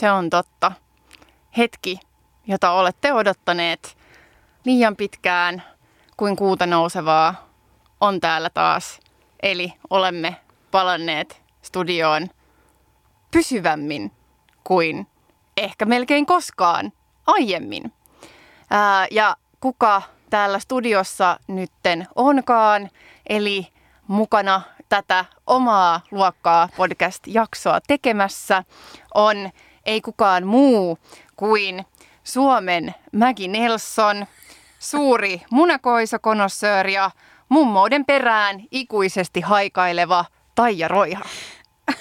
Se on totta. Hetki, jota olette odottaneet liian pitkään kuin kuuta nousevaa, on täällä taas. Eli olemme palanneet studioon pysyvämmin kuin ehkä melkein koskaan aiemmin. Ää, ja kuka täällä studiossa nytten onkaan, eli mukana tätä omaa luokkaa podcast-jaksoa tekemässä on ei kukaan muu kuin Suomen Maggie Nelson, suuri munakoisokonossööri ja mummouden perään ikuisesti haikaileva Taija Roiha.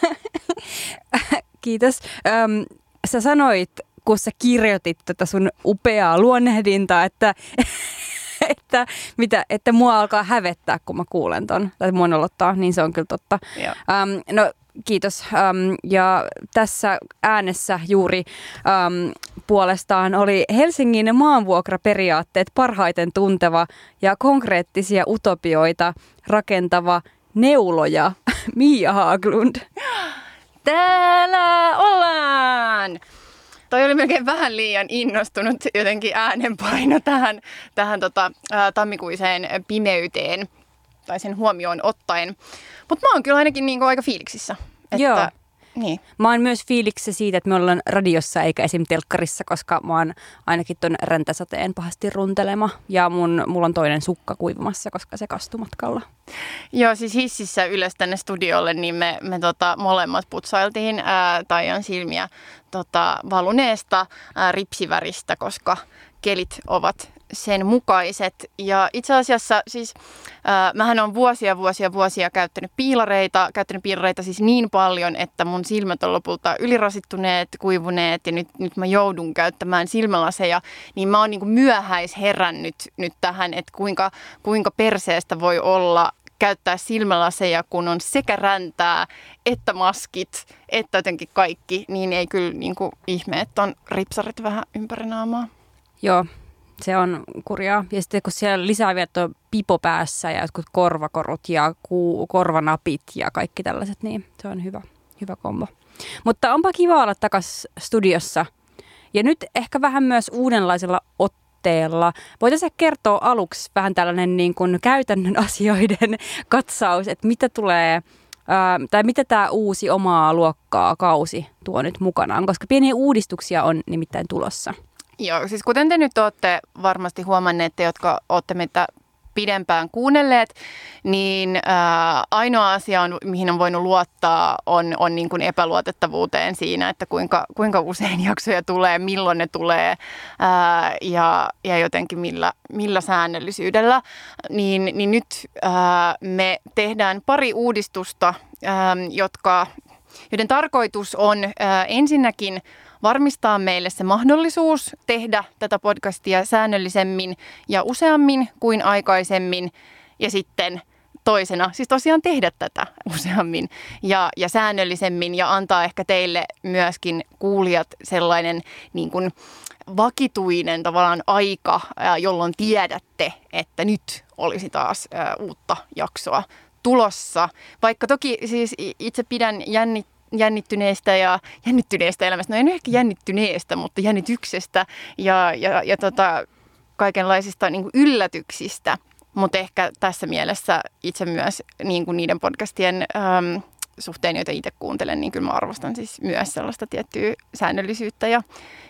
Kiitos. Öm, sä sanoit, kun sä kirjoitit tätä sun upeaa luonnehdintaa, että, että, mitä, että mua alkaa hävettää, kun mä kuulen ton, tai mua nolottaa, niin se on kyllä totta. Öm, no kiitos. Öm, ja tässä äänessä juuri öm, puolestaan oli Helsingin maanvuokraperiaatteet parhaiten tunteva ja konkreettisia utopioita rakentava neuloja Mia Haglund. Täällä ollaan! Toi oli melkein vähän liian innostunut jotenkin äänenpaino tähän, tähän tota, ää, tammikuiseen pimeyteen tai sen huomioon ottaen. Mutta mä oon kyllä ainakin niinku aika fiiliksissä. Että, Joo. Niin. Mä oon myös fiiliksissä siitä, että me ollaan radiossa eikä esim. telkkarissa, koska mä oon ainakin ton räntäsateen pahasti runtelema. Ja mun, mulla on toinen sukka kuivumassa, koska se kastui matkalla. Joo, siis hississä ylös tänne studiolle, niin me, me tota, molemmat putsailtiin ää, Taian silmiä tota, valuneesta ää, ripsiväristä, koska kelit ovat sen mukaiset. Ja itse asiassa siis äh, mähän on vuosia, vuosia, vuosia käyttänyt piilareita, käyttänyt piilareita siis niin paljon, että mun silmät on lopulta ylirasittuneet, kuivuneet ja nyt, nyt mä joudun käyttämään silmälaseja, niin mä oon niin myöhäis herännyt nyt tähän, että kuinka, kuinka perseestä voi olla käyttää silmälaseja, kun on sekä räntää että maskit, että jotenkin kaikki, niin ei kyllä niin kuin ihme, että on ripsarit vähän ympäri naamaa. Joo, se on kurjaa. Ja sitten kun siellä lisää vielä tuo pipo päässä ja jotkut korvakorut ja ku, korvanapit ja kaikki tällaiset, niin se on hyvä, hyvä kombo. Mutta onpa kiva olla takaisin studiossa. Ja nyt ehkä vähän myös uudenlaisella otteella. Voitaisiin kertoa aluksi vähän tällainen niin kuin käytännön asioiden katsaus, että mitä tulee tai mitä tämä uusi omaa luokkaa kausi tuo nyt mukanaan, koska pieniä uudistuksia on nimittäin tulossa. Joo, siis kuten te nyt olette varmasti huomanneet, te, jotka olette meitä pidempään kuunnelleet, niin ää, ainoa asia, on, mihin on voinut luottaa, on, on niin kuin epäluotettavuuteen siinä, että kuinka, kuinka usein jaksoja tulee, milloin ne tulee ää, ja, ja jotenkin millä, millä säännöllisyydellä. Niin, niin nyt ää, me tehdään pari uudistusta, ää, jotka, joiden tarkoitus on ää, ensinnäkin – varmistaa meille se mahdollisuus tehdä tätä podcastia säännöllisemmin ja useammin kuin aikaisemmin. Ja sitten toisena, siis tosiaan tehdä tätä useammin ja, ja säännöllisemmin ja antaa ehkä teille myöskin kuulijat sellainen niin kuin vakituinen tavallaan aika, jolloin tiedätte, että nyt olisi taas uutta jaksoa tulossa. Vaikka toki siis itse pidän jännittävää jännittyneestä ja jännittyneestä elämästä. No en ehkä jännittyneestä, mutta jännityksestä ja, ja, ja tota, kaikenlaisista niin kuin yllätyksistä. Mutta ehkä tässä mielessä itse myös niin kuin niiden podcastien äm, suhteen, joita itse kuuntelen, niin kyllä mä arvostan siis myös sellaista tiettyä säännöllisyyttä ja,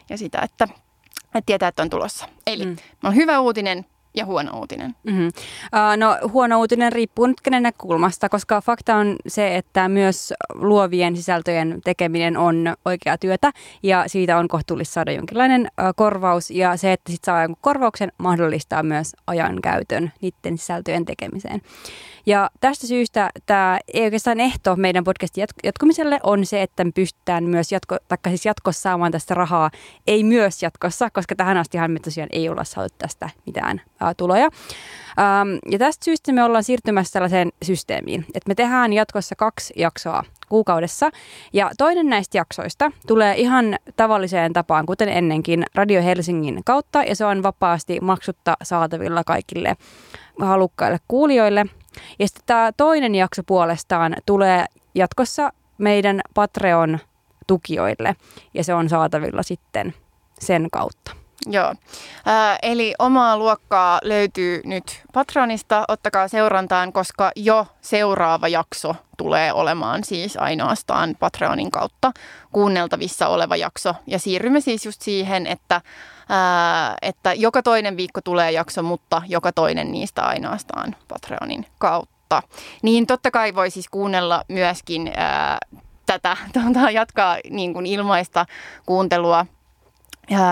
ja sitä, että, että tietää, että on tulossa. Eli mm. on hyvä uutinen, ja huono uutinen? Mm-hmm. Uh, no huono uutinen riippuu nyt kenen näkökulmasta, koska fakta on se, että myös luovien sisältöjen tekeminen on oikea työtä ja siitä on kohtuullista saada jonkinlainen uh, korvaus ja se, että sit saa jonkun korvauksen mahdollistaa myös ajan käytön niiden sisältöjen tekemiseen. Ja tästä syystä tämä ei oikeastaan ehto meidän podcastin jatkumiselle on se, että me pystytään myös jatko, taikka siis jatkossa saamaan tästä rahaa, ei myös jatkossa, koska tähän astihan me tosiaan ei olla saatu tästä mitään ää, tuloja. Ähm, ja tästä syystä me ollaan siirtymässä tällaiseen systeemiin, että me tehdään jatkossa kaksi jaksoa kuukaudessa. Ja toinen näistä jaksoista tulee ihan tavalliseen tapaan, kuten ennenkin, Radio Helsingin kautta, ja se on vapaasti maksutta saatavilla kaikille halukkaille kuulijoille. Ja sitten tämä toinen jakso puolestaan tulee jatkossa meidän Patreon tukijoille. Ja se on saatavilla sitten sen kautta. Joo, äh, eli omaa luokkaa löytyy nyt Patronista. Ottakaa seurantaan, koska jo seuraava jakso tulee olemaan siis ainoastaan Patreonin kautta kuunneltavissa oleva jakso. Ja siirrymme siis just siihen, että, että joka toinen viikko tulee jakso, mutta joka toinen niistä ainoastaan Patreonin kautta. Niin totta kai voi siis kuunnella myöskin äh, tätä, tuota, jatkaa niin kuin ilmaista kuuntelua –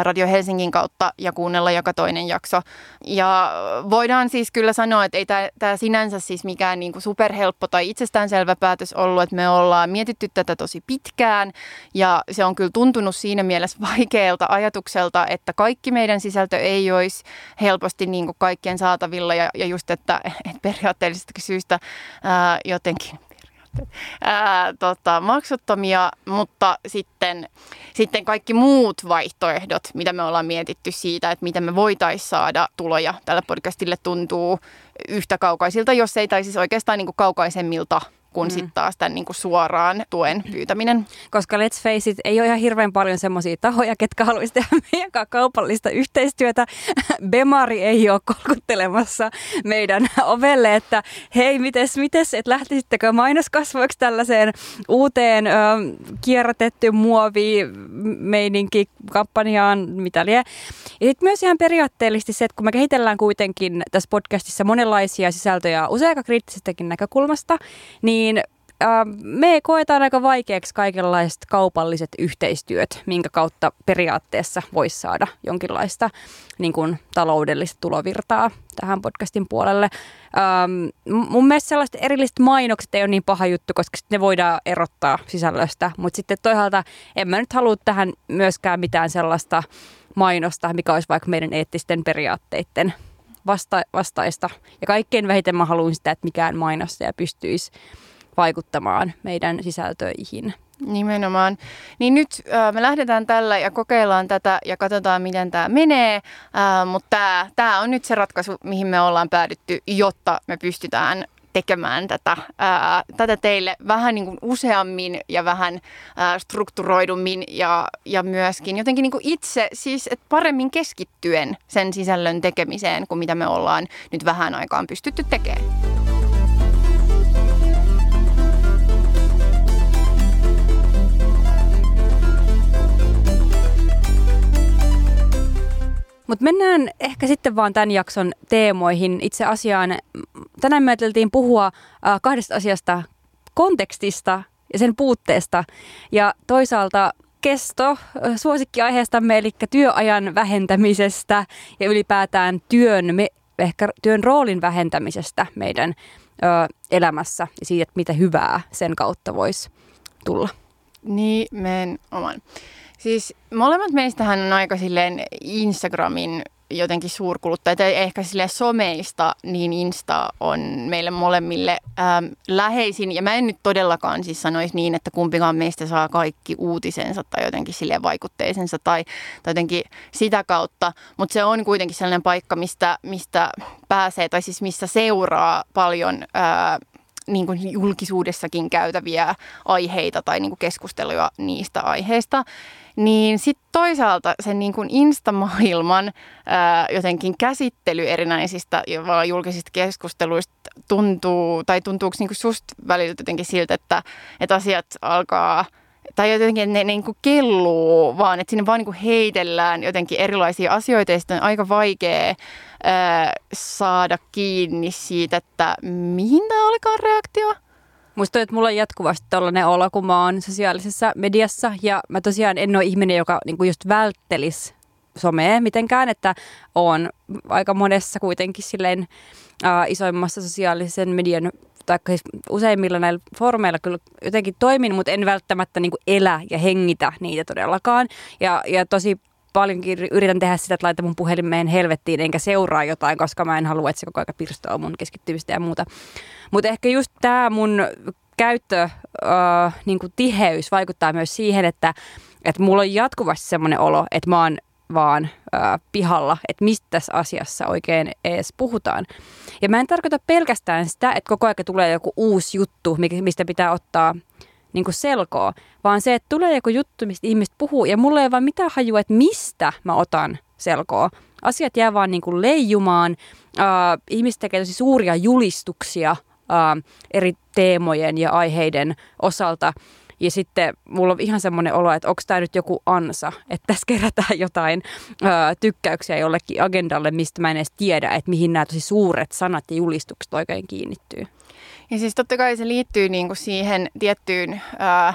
Radio Helsingin kautta ja kuunnella joka toinen jakso. Ja voidaan siis kyllä sanoa, että ei tämä sinänsä siis mikään niinku superhelppo tai itsestäänselvä päätös ollut, että me ollaan mietitty tätä tosi pitkään ja se on kyllä tuntunut siinä mielessä vaikealta ajatukselta, että kaikki meidän sisältö ei olisi helposti niinku kaikkien saatavilla ja, ja just, että, että periaatteellisesta syystä ää, jotenkin ää, tota, maksuttomia, mutta sitten, sitten kaikki muut vaihtoehdot, mitä me ollaan mietitty siitä, että miten me voitaisiin saada tuloja tälle podcastille tuntuu yhtä kaukaisilta, jos ei tai siis oikeastaan niin kuin kaukaisemmilta kuin mm. sitten taas tämän niin kuin suoraan tuen pyytäminen. Koska let's face it, ei ole ihan hirveän paljon semmoisia tahoja, ketkä haluaisivat tehdä meidän kaupallista yhteistyötä. Bemari ei ole kolkuttelemassa meidän ovelle, että hei, mites, mites, että lähtisittekö mainoskasvoiksi tällaiseen uuteen ö, kierrätetty muovi meininki kampanjaan, mitä lie. Ja sitten myös ihan periaatteellisesti se, että kun me kehitellään kuitenkin tässä podcastissa monenlaisia sisältöjä usein aika kriittisestäkin näkökulmasta, niin niin äh, me koetaan aika vaikeaksi kaikenlaiset kaupalliset yhteistyöt, minkä kautta periaatteessa voisi saada jonkinlaista niin kuin, taloudellista tulovirtaa tähän podcastin puolelle. Ähm, mun mielestä sellaiset erilliset mainokset ei ole niin paha juttu, koska ne voidaan erottaa sisällöstä, mutta sitten toisaalta en mä nyt halua tähän myöskään mitään sellaista mainosta, mikä olisi vaikka meidän eettisten periaatteiden vasta- vastaista. Ja kaikkein vähiten mä haluan sitä, että mikään mainostaja pystyisi vaikuttamaan meidän sisältöihin. Nimenomaan. Niin nyt äh, me lähdetään tällä ja kokeillaan tätä ja katsotaan, miten tämä menee. Äh, mutta tämä on nyt se ratkaisu, mihin me ollaan päädytty, jotta me pystytään tekemään tätä, ää, tätä teille vähän niin kuin useammin ja vähän ää, strukturoidummin ja, ja myöskin jotenkin niin kuin itse siis et paremmin keskittyen sen sisällön tekemiseen kuin mitä me ollaan nyt vähän aikaan pystytty tekemään. Mutta mennään ehkä sitten vaan tämän jakson teemoihin. Itse asiaan tänään me ajateltiin puhua äh, kahdesta asiasta, kontekstista ja sen puutteesta. Ja toisaalta kesto äh, suosikkiaiheestamme, eli työajan vähentämisestä ja ylipäätään työn, ehkä työn roolin vähentämisestä meidän elämässä ja siitä, mitä hyvää sen kautta voisi tulla. Nimenomaan. Siis molemmat meistähän on aika silleen Instagramin jotenkin suurkuluttajat ja ehkä sille someista, niin Insta on meille molemmille ähm, läheisin. Ja mä en nyt todellakaan siis sanoisi niin, että kumpikaan meistä saa kaikki uutisensa tai jotenkin sille vaikutteisensa tai, tai jotenkin sitä kautta. Mutta se on kuitenkin sellainen paikka, mistä, mistä pääsee tai siis missä seuraa paljon äh, niin kuin julkisuudessakin käytäviä aiheita tai niin kuin keskusteluja niistä aiheista. Niin sitten toisaalta sen niin kuin instamaailman ää, jotenkin käsittely erinäisistä julkisista keskusteluista tuntuu, tai tuntuuko niin kuin susta välillä jotenkin siltä, että, että asiat alkaa tai jotenkin ne, ne niin kuin kelluu, vaan että sinne vaan niin kuin heitellään jotenkin erilaisia asioita ja sitten on aika vaikea ää, saada kiinni siitä, että mihin tämä olikaan reaktio. Musta että mulla on jatkuvasti tällainen olo, kun mä oon sosiaalisessa mediassa ja mä tosiaan en ole ihminen, joka niinku just välttelisi somea mitenkään, että on aika monessa kuitenkin silleen äh, isoimmassa sosiaalisen median tai siis useimmilla näillä formeilla kyllä jotenkin toimin, mutta en välttämättä niin elä ja hengitä niitä todellakaan. Ja, ja tosi paljonkin yritän tehdä sitä, että laitan mun puhelimeen helvettiin enkä seuraa jotain, koska mä en halua, että se koko ajan pirstoa mun keskittymistä ja muuta. Mutta ehkä just tämä mun käyttö, äh, niin tiheys vaikuttaa myös siihen, että, että mulla on jatkuvasti semmoinen olo, että mä oon vaan äh, pihalla, että mistä tässä asiassa oikein edes puhutaan. Ja mä en tarkoita pelkästään sitä, että koko ajan tulee joku uusi juttu, mistä pitää ottaa niin kuin selkoa, vaan se, että tulee joku juttu, mistä ihmiset puhuu ja mulla ei vaan mitään hajua, että mistä mä otan selkoa. Asiat jää vaan niin kuin leijumaan. Uh, ihmiset tekee tosi suuria julistuksia uh, eri teemojen ja aiheiden osalta. Ja sitten mulla on ihan semmoinen olo, että onko tämä nyt joku ansa, että tässä kerätään jotain ö, tykkäyksiä jollekin agendalle, mistä mä en edes tiedä, että mihin nämä tosi suuret sanat ja julistukset oikein kiinnittyy. Ja siis totta kai se liittyy niin kuin siihen tiettyyn ää,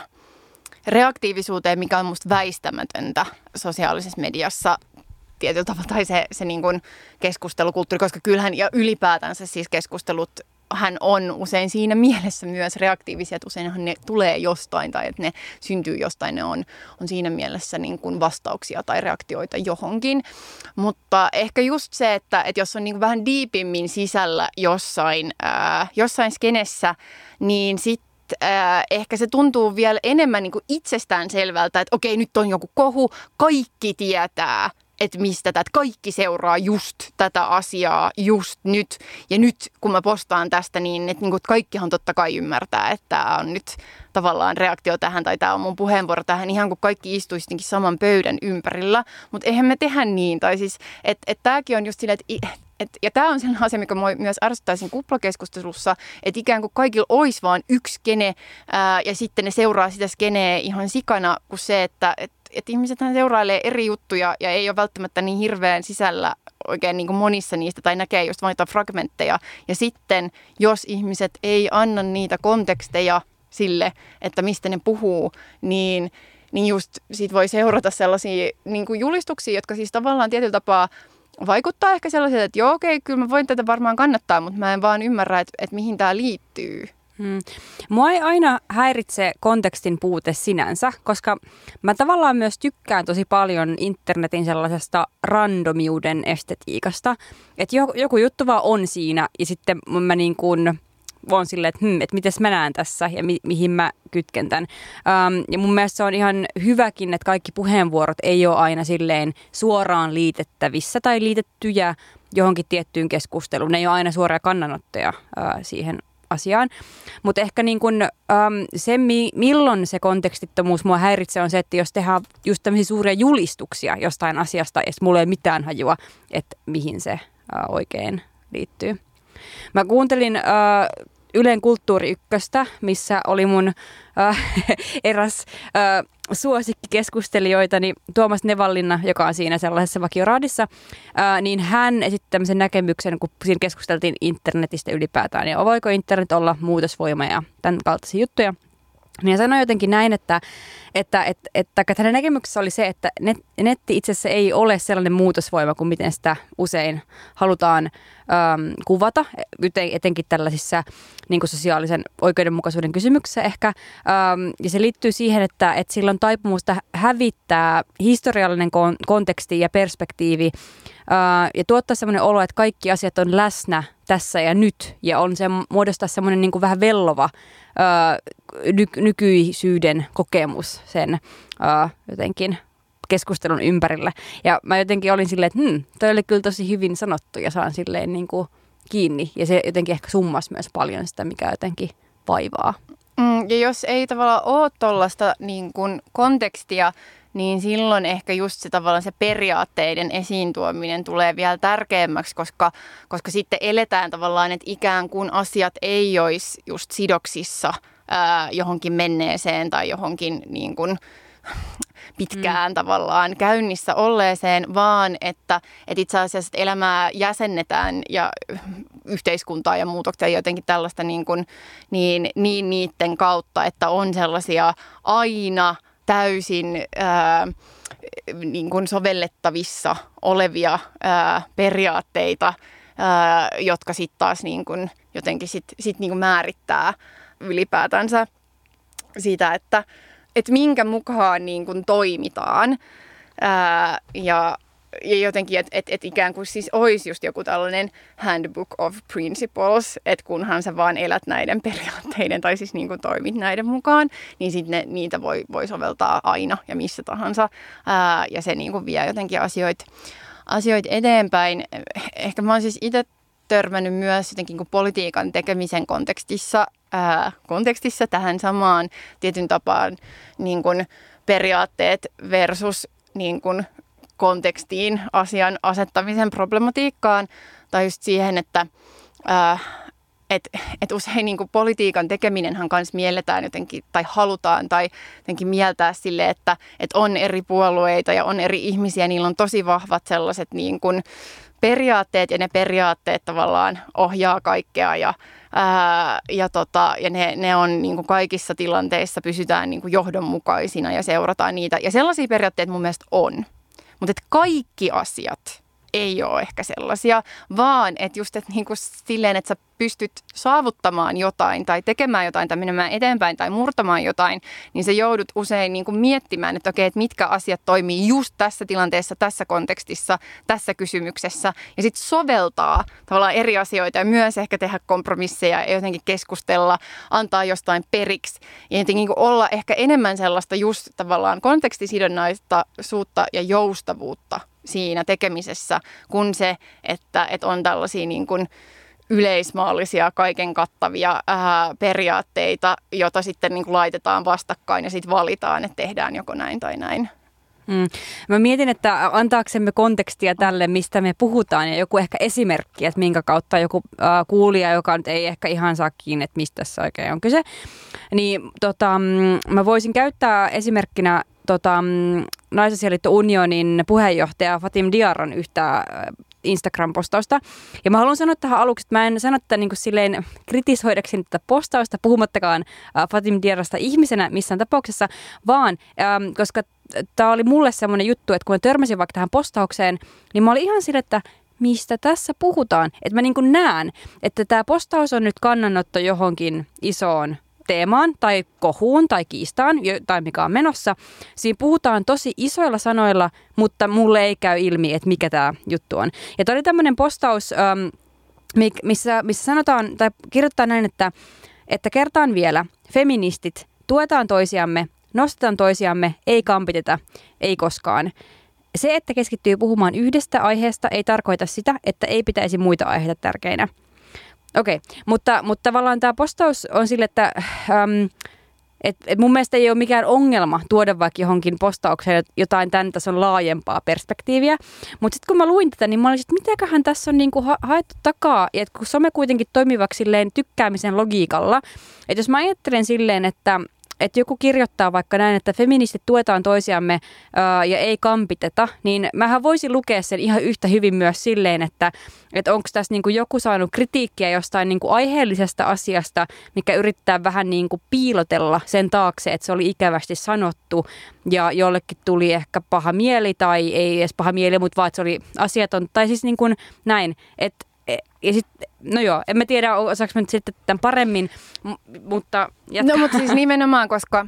reaktiivisuuteen, mikä on musta väistämätöntä sosiaalisessa mediassa tietyllä tavalla, tai se, se niin kuin keskustelukulttuuri, koska kyllähän ja ylipäätänsä siis keskustelut hän on usein siinä mielessä myös reaktiivisia, että useinhan ne tulee jostain tai että ne syntyy jostain, ne on, on siinä mielessä niin kuin vastauksia tai reaktioita johonkin. Mutta ehkä just se, että, että jos on niin kuin vähän diipimmin sisällä jossain, ää, jossain skenessä, niin sitten ehkä se tuntuu vielä enemmän niin kuin itsestään selvältä, että okei, nyt on joku kohu, kaikki tietää, että mistä tätä kaikki seuraa just tätä asiaa just nyt. Ja nyt kun mä postaan tästä, niin että niin kaikkihan totta kai ymmärtää, että tämä on nyt tavallaan reaktio tähän tai tämä on mun puheenvuoro tähän, ihan kuin kaikki istuisivatkin saman pöydän ympärillä. Mutta eihän me tehdä niin. Tai siis, että et tämäkin on just silleen, että et, ja tämä on sellainen asia, mikä myös siinä kuplakeskustelussa, että ikään kuin kaikilla olisi vain yksi skene ää, ja sitten ne seuraa sitä skeneä ihan sikana kuin se, että et, et ihmisethän seurailee eri juttuja ja ei ole välttämättä niin hirveän sisällä oikein niin kuin monissa niistä tai näkee just vain fragmentteja. Ja sitten, jos ihmiset ei anna niitä konteksteja sille, että mistä ne puhuu, niin niin just siitä voi seurata sellaisia niin kuin julistuksia, jotka siis tavallaan tietyllä tapaa vaikuttaa ehkä sellaiselta, että joo okei, okay, kyllä mä voin tätä varmaan kannattaa, mutta mä en vaan ymmärrä, että, että mihin tämä liittyy. Hmm. Mua ei aina häiritse kontekstin puute sinänsä, koska mä tavallaan myös tykkään tosi paljon internetin sellaisesta randomiuden estetiikasta. Että joku juttu vaan on siinä ja sitten mä niin kuin on silleen, että, hmm, että miten mä näen tässä ja mi- mihin mä kytken tämän. Um, ja mun mielestä se on ihan hyväkin, että kaikki puheenvuorot ei ole aina silleen suoraan liitettävissä tai liitettyjä johonkin tiettyyn keskusteluun. Ne ei ole aina suoria kannanottoja uh, siihen asiaan. Mutta ehkä niin kun, äm, se, mi- milloin se kontekstittomuus mua häiritsee, on se, että jos tehdään just tämmöisiä suuria julistuksia jostain asiasta, ja mulla ei mitään hajua, että mihin se ä, oikein liittyy. Mä kuuntelin äh, Ylen Kulttuuri Ykköstä, missä oli mun äh, eräs äh, suosikkikeskustelijoitani Tuomas Nevallinna, joka on siinä sellaisessa vakioraadissa, äh, niin hän esitti tämmöisen näkemyksen, kun siinä keskusteltiin internetistä ylipäätään ja voiko internet olla muutosvoima ja tämän kaltaisia juttuja. Niin sanoi jotenkin näin, että, että, että, että, että hänen näkemyksessä oli se, että net, netti itse asiassa ei ole sellainen muutosvoima kuin miten sitä usein halutaan äm, kuvata, etenkin tällaisissa niin kuin sosiaalisen oikeudenmukaisuuden kysymyksissä ehkä. Äm, ja se liittyy siihen, että, että sillä on taipumusta hävittää historiallinen kon- konteksti ja perspektiivi ää, ja tuottaa sellainen olo, että kaikki asiat on läsnä tässä ja nyt ja on se muodostaa semmoinen niin kuin vähän vellova ny- nykyisyyden kokemus sen jotenkin keskustelun ympärillä. Ja mä jotenkin olin silleen, että hm, toi oli kyllä tosi hyvin sanottu ja saan silleen niin kuin kiinni. Ja se jotenkin ehkä summas myös paljon sitä, mikä jotenkin vaivaa. Mm, ja jos ei tavallaan ole tuollaista niin kontekstia, niin silloin ehkä just se tavallaan se periaatteiden esiin tuominen tulee vielä tärkeämmäksi, koska, koska sitten eletään tavallaan, että ikään kuin asiat ei olisi just sidoksissa ää, johonkin menneeseen tai johonkin niin kuin, pitkään mm. tavallaan käynnissä olleeseen, vaan että, että itse asiassa että elämää jäsennetään ja yhteiskuntaa ja muutoksia jotenkin tällaista niin, kuin, niin, niin niiden kautta, että on sellaisia aina täysin ää, niin kuin sovellettavissa olevia ää, periaatteita, ää, jotka sitten taas niin kuin, jotenkin sit, sit niin kuin määrittää ylipäätänsä sitä, että, että minkä mukaan niin kuin toimitaan. Ää, ja, ja jotenkin, että et, et ikään kuin siis olisi just joku tällainen handbook of principles, että kunhan sä vaan elät näiden periaatteiden tai siis niin kuin toimit näiden mukaan, niin sitten niitä voi, voi soveltaa aina ja missä tahansa. Ää, ja se niin kuin vie jotenkin asioita asioit eteenpäin. Ehkä mä oon siis itse törmännyt myös jotenkin kuin politiikan tekemisen kontekstissa ää, kontekstissa tähän samaan tietyn tapaan niin kuin periaatteet versus niin kuin kontekstiin asian asettamisen problematiikkaan tai just siihen, että ää, et, et usein niin politiikan tekeminenhän kanssa mielletään jotenkin tai halutaan tai jotenkin mieltää sille, että et on eri puolueita ja on eri ihmisiä, niillä on tosi vahvat sellaiset niin kuin periaatteet ja ne periaatteet tavallaan ohjaa kaikkea ja, ää, ja, tota, ja ne, ne on niin kuin kaikissa tilanteissa pysytään niin kuin johdonmukaisina ja seurataan niitä. Ja sellaisia periaatteita mun mielestä on. Mutta kaikki asiat ei ole ehkä sellaisia, vaan että just että niinku silleen, että sä pystyt saavuttamaan jotain tai tekemään jotain tai menemään eteenpäin tai murtamaan jotain, niin se joudut usein niin kuin miettimään, että okei, että mitkä asiat toimii just tässä tilanteessa, tässä kontekstissa, tässä kysymyksessä. Ja sitten soveltaa tavallaan eri asioita ja myös ehkä tehdä kompromisseja ja jotenkin keskustella, antaa jostain periksi. Ja jotenkin niin olla ehkä enemmän sellaista just tavallaan kontekstisidonnaista suutta ja joustavuutta siinä tekemisessä, kun se, että, että on tällaisia niin kuin yleismaallisia, kaiken kattavia ää, periaatteita, joita sitten niin kuin laitetaan vastakkain ja sitten valitaan, että tehdään joko näin tai näin. Mm. Mä mietin, että antaaksemme kontekstia tälle, mistä me puhutaan ja joku ehkä esimerkki, että minkä kautta joku äh, kuulija, joka nyt ei ehkä ihan saa kiinni, että mistä tässä oikein on kyse, niin tota, mm, mä voisin käyttää esimerkkinä tota, mm, Naisasialiitto Unionin puheenjohtaja Fatim Diaron yhtä Instagram-postausta. Ja mä haluan sanoa tähän aluksi, että mä en sano tätä niin kuin silleen kritisoidakseni tätä postausta, puhumattakaan äh, Fatim Diarasta ihmisenä missään tapauksessa, vaan ähm, koska tämä oli mulle semmoinen juttu, että kun mä törmäsin vaikka tähän postaukseen, niin mä olin ihan sille, että mistä tässä puhutaan. Että mä niin näen, että tämä postaus on nyt kannanotto johonkin isoon teemaan tai kohuun tai kiistaan tai mikä on menossa. Siinä puhutaan tosi isoilla sanoilla, mutta mulle ei käy ilmi, että mikä tämä juttu on. Ja tämä oli tämmöinen postaus, ähm, missä, missä sanotaan tai kirjoittaa näin, että, että kertaan vielä, feministit, tuetaan toisiamme, nostetaan toisiamme, ei kampiteta, ei koskaan. Se, että keskittyy puhumaan yhdestä aiheesta, ei tarkoita sitä, että ei pitäisi muita aiheita tärkeinä. Okei, okay. mutta, mutta tavallaan tämä postaus on sille, että äm, et, et mun mielestä ei ole mikään ongelma tuoda vaikka johonkin postaukseen jotain tämän tason laajempaa perspektiiviä. Mutta sitten kun mä luin tätä, niin mä olin, että mitäköhän tässä on niinku ha- haettu takaa. Ja kun some kuitenkin toimivaksi silleen tykkäämisen logiikalla. Että jos mä ajattelen silleen, että että joku kirjoittaa vaikka näin, että feministit tuetaan toisiamme ää, ja ei kampiteta, niin mähän voisin lukea sen ihan yhtä hyvin myös silleen, että, että onko tässä niinku joku saanut kritiikkiä jostain niinku aiheellisesta asiasta, mikä yrittää vähän niinku piilotella sen taakse, että se oli ikävästi sanottu ja jollekin tuli ehkä paha mieli tai ei edes paha mieli, mutta vaan että se oli asiaton. Tai siis niin kuin näin, että ja sit, no joo, en mä tiedä, osaako nyt sitten tämän paremmin, mutta... Jatka. No mutta siis nimenomaan, koska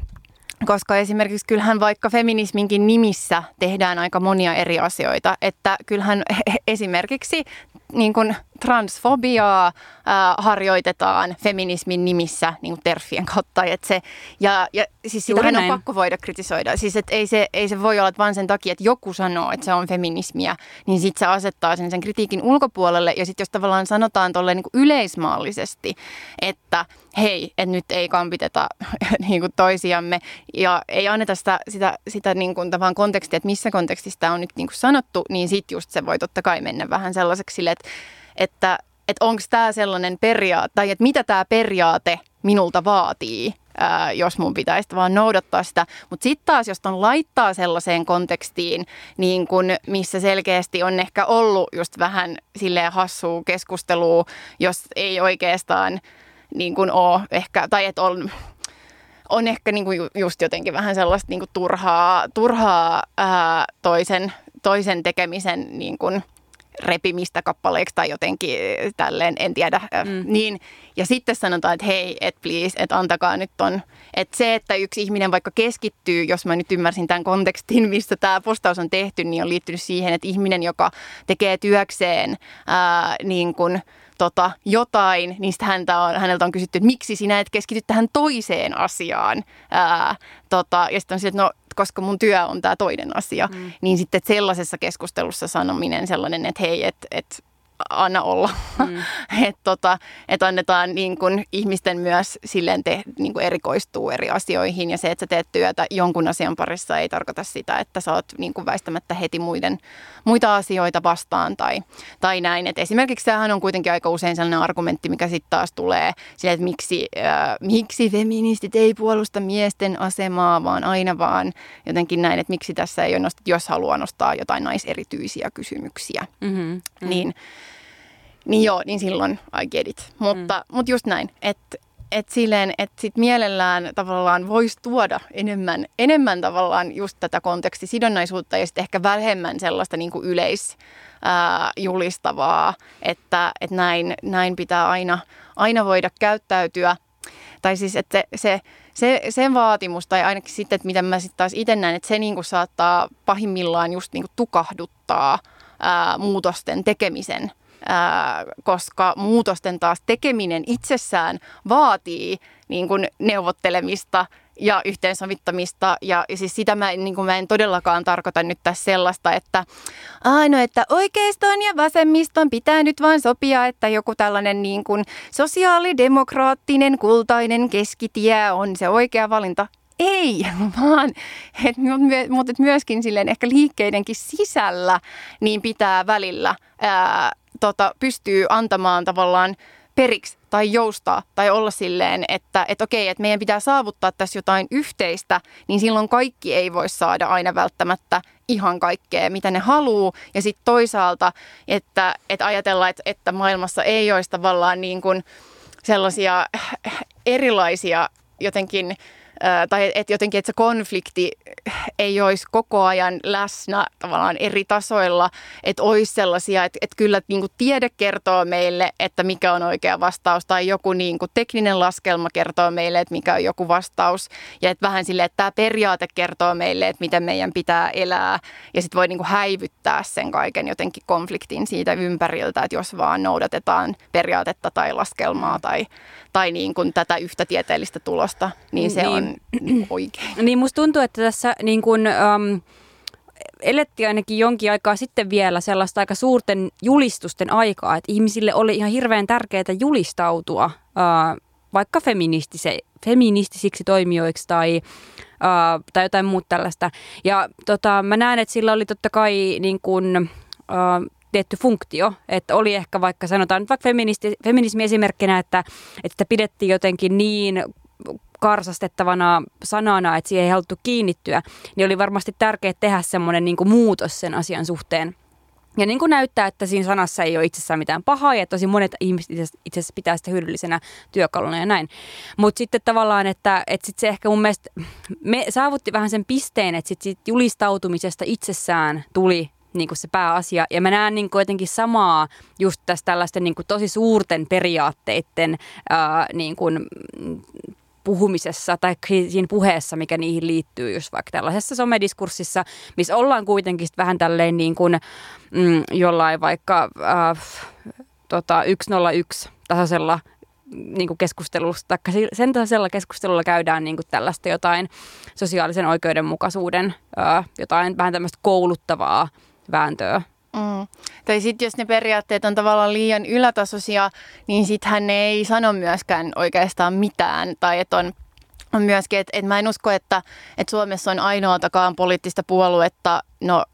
koska esimerkiksi kyllähän vaikka feminisminkin nimissä tehdään aika monia eri asioita. Että kyllähän esimerkiksi niin kuin transfobiaa ää, harjoitetaan feminismin nimissä niin kuin terfien kautta. Et se, ja, ja siis sitähän on pakko voida kritisoida. Siis et ei, se, ei se voi olla vain sen takia, että joku sanoo, että se on feminismiä, niin sitten se asettaa sen, sen kritiikin ulkopuolelle. Ja sitten jos tavallaan sanotaan tolleen niin yleismaallisesti, että hei, että nyt ei kampiteta niin kuin toisiamme ja ei anneta sitä, sitä, sitä niin kuin tavallaan kontekstia, että missä kontekstista on nyt niin kuin sanottu, niin sitten just se voi totta kai mennä vähän sellaiseksi sille, että että, että onko tämä sellainen periaate, tai että mitä tämä periaate minulta vaatii, ää, jos mun pitäisi vaan noudattaa sitä. Mutta sitten taas, jos on laittaa sellaiseen kontekstiin, niin kun, missä selkeästi on ehkä ollut just vähän silleen hassua keskustelua, jos ei oikeastaan niin kun ole ehkä, tai että on, on ehkä niin kuin just jotenkin vähän sellaista niin kuin turhaa, turhaa ää, toisen, toisen tekemisen niin kuin, repimistä kappaleeksi tai jotenkin tälleen, en tiedä. Mm. Niin, ja sitten sanotaan, että hei, et please, että antakaa nyt ton. Että se, että yksi ihminen vaikka keskittyy, jos mä nyt ymmärsin tämän kontekstin, mistä tämä postaus on tehty, niin on liittynyt siihen, että ihminen, joka tekee työkseen ää, niin kuin, tota, jotain, niin häntä on, häneltä on kysytty, että miksi sinä et keskity tähän toiseen asiaan. Ää, tota, ja sitten on sille, että no koska mun työ on tämä toinen asia, mm. niin sitten sellaisessa keskustelussa sanominen sellainen, että hei, että et, anna olla. Mm. että tota, et annetaan niin kun, ihmisten myös silleen te, niin kun erikoistuu eri asioihin ja se, että sä teet työtä jonkun asian parissa ei tarkoita sitä, että sä oot niin kun väistämättä heti muiden, muita asioita vastaan tai, tai näin. Et esimerkiksi tämähän on kuitenkin aika usein sellainen argumentti, mikä sitten taas tulee sille, että miksi, äh, miksi feministit ei puolusta miesten asemaa, vaan aina vaan jotenkin näin, että miksi tässä ei ole nostettu, jos haluaa nostaa jotain naiserityisiä kysymyksiä. Mm-hmm, mm-hmm. Niin, niin joo, niin silloin I get it. Mutta, mm. mutta just näin, että et silleen, että sit mielellään tavallaan voisi tuoda enemmän, enemmän tavallaan just tätä kontekstisidonnaisuutta ja sitten ehkä vähemmän sellaista niin kuin yleis, ää, julistavaa, että, että näin, näin pitää aina, aina voida käyttäytyä. Tai siis, että se, se, sen vaatimus, tai ainakin sitten, että mitä mä sitten taas itse näen, että se niinku saattaa pahimmillaan just niinku tukahduttaa ää, muutosten tekemisen – koska muutosten taas tekeminen itsessään vaatii niin kuin neuvottelemista ja yhteensovittamista. Ja, siis sitä mä, niin kuin mä en todellakaan tarkoita nyt tässä sellaista, että aino, että oikeiston ja vasemmiston pitää nyt vain sopia, että joku tällainen niin kuin sosiaalidemokraattinen kultainen keskitie on se oikea valinta. Ei, vaan et, mutta myöskin silleen ehkä liikkeidenkin sisällä niin pitää välillä ää, tota, pystyy antamaan tavallaan periksi tai joustaa tai olla silleen, että et okei, että meidän pitää saavuttaa tässä jotain yhteistä, niin silloin kaikki ei voi saada aina välttämättä ihan kaikkea, mitä ne haluaa. Ja sitten toisaalta, että, että ajatellaan, että, että maailmassa ei olisi tavallaan niin kuin sellaisia erilaisia jotenkin tai että jotenkin, että se konflikti ei olisi koko ajan läsnä tavallaan eri tasoilla, että olisi sellaisia, että, että kyllä niin kuin tiede kertoo meille, että mikä on oikea vastaus, tai joku niin kuin tekninen laskelma kertoo meille, että mikä on joku vastaus, ja että vähän silleen, että tämä periaate kertoo meille, että miten meidän pitää elää, ja sitten voi niin kuin häivyttää sen kaiken jotenkin konfliktin siitä ympäriltä, että jos vaan noudatetaan periaatetta tai laskelmaa tai, tai niin kuin tätä yhtä tieteellistä tulosta, niin se niin. on oikein. Niin musta tuntuu, että tässä niin kuin, um, elettiin ainakin jonkin aikaa sitten vielä sellaista aika suurten julistusten aikaa, että ihmisille oli ihan hirveän tärkeää julistautua uh, vaikka feministisiksi toimijoiksi tai, uh, tai jotain muuta tällaista. Ja tota, mä näen, että sillä oli totta kai niin kuin, uh, tietty funktio, että oli ehkä vaikka sanotaan nyt vaikka feministi, feminismi esimerkkinä, että, että pidettiin jotenkin niin karsastettavana sanana, että siihen ei haluttu kiinnittyä, niin oli varmasti tärkeää tehdä semmoinen niin muutos sen asian suhteen. Ja niin kuin näyttää, että siinä sanassa ei ole itsessään mitään pahaa ja tosi monet ihmiset itse asiassa pitää sitä hyödyllisenä työkaluna ja näin. Mutta sitten tavallaan, että, että sit se ehkä mun mielestä me saavutti vähän sen pisteen, että sitten sit julistautumisesta itsessään tuli niin kuin se pääasia. Ja mä näen niin kuin jotenkin samaa just tässä tällaisten niin kuin tosi suurten periaatteiden ää, niin kuin, puhumisessa tai siinä puheessa, mikä niihin liittyy, just vaikka tällaisessa somediskurssissa, missä ollaan kuitenkin vähän tälleen niin kuin mm, jollain vaikka äh, tota, 101 tasoisella niin kuin keskustelusta, sen tasoisella keskustelulla käydään niin kuin tällaista jotain sosiaalisen oikeudenmukaisuuden, äh, jotain vähän tämmöistä kouluttavaa vääntöä Mm. Tai sitten jos ne periaatteet on tavallaan liian ylätasoisia, niin sitten ne ei sano myöskään oikeastaan mitään. Tai että on, on myöskin, että et mä en usko, että, että Suomessa on ainoatakaan poliittista puoluetta, no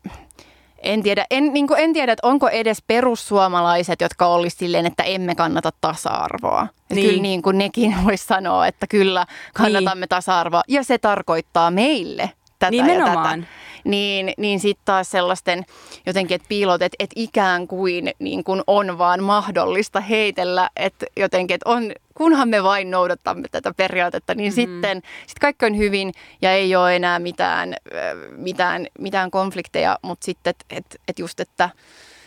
en tiedä, en, niin en tiedä, että onko edes perussuomalaiset, jotka olisivat silleen, että emme kannata tasa-arvoa. Niin. kyllä niin kuin nekin voisi sanoa, että kyllä kannatamme niin. tasa-arvoa. Ja se tarkoittaa meille tätä Nimenomaan. ja tätä niin, niin sitten taas sellaisten jotenkin, että piilot, että, että ikään kuin, niin kuin on vaan mahdollista heitellä, että jotenkin, että on, kunhan me vain noudattamme tätä periaatetta, niin mm-hmm. sitten sit kaikki on hyvin ja ei ole enää mitään, mitään, mitään konflikteja, mutta sitten, että et, et just, että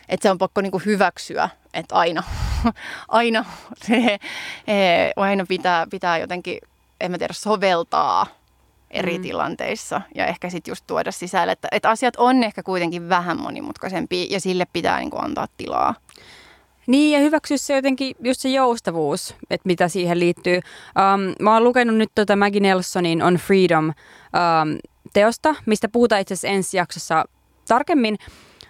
että se on pakko niinku hyväksyä, että aina, aina, se, aina pitää, pitää jotenkin, en mä tiedä, soveltaa eri mm. tilanteissa ja ehkä sitten just tuoda sisälle, että, että asiat on ehkä kuitenkin vähän monimutkaisempia ja sille pitää niin kuin antaa tilaa. Niin ja hyväksyä se jotenkin just se joustavuus, että mitä siihen liittyy. Um, mä oon lukenut nyt tuota Maggie Nelsonin On Freedom um, teosta, mistä puhutaan itse asiassa ensi jaksossa tarkemmin.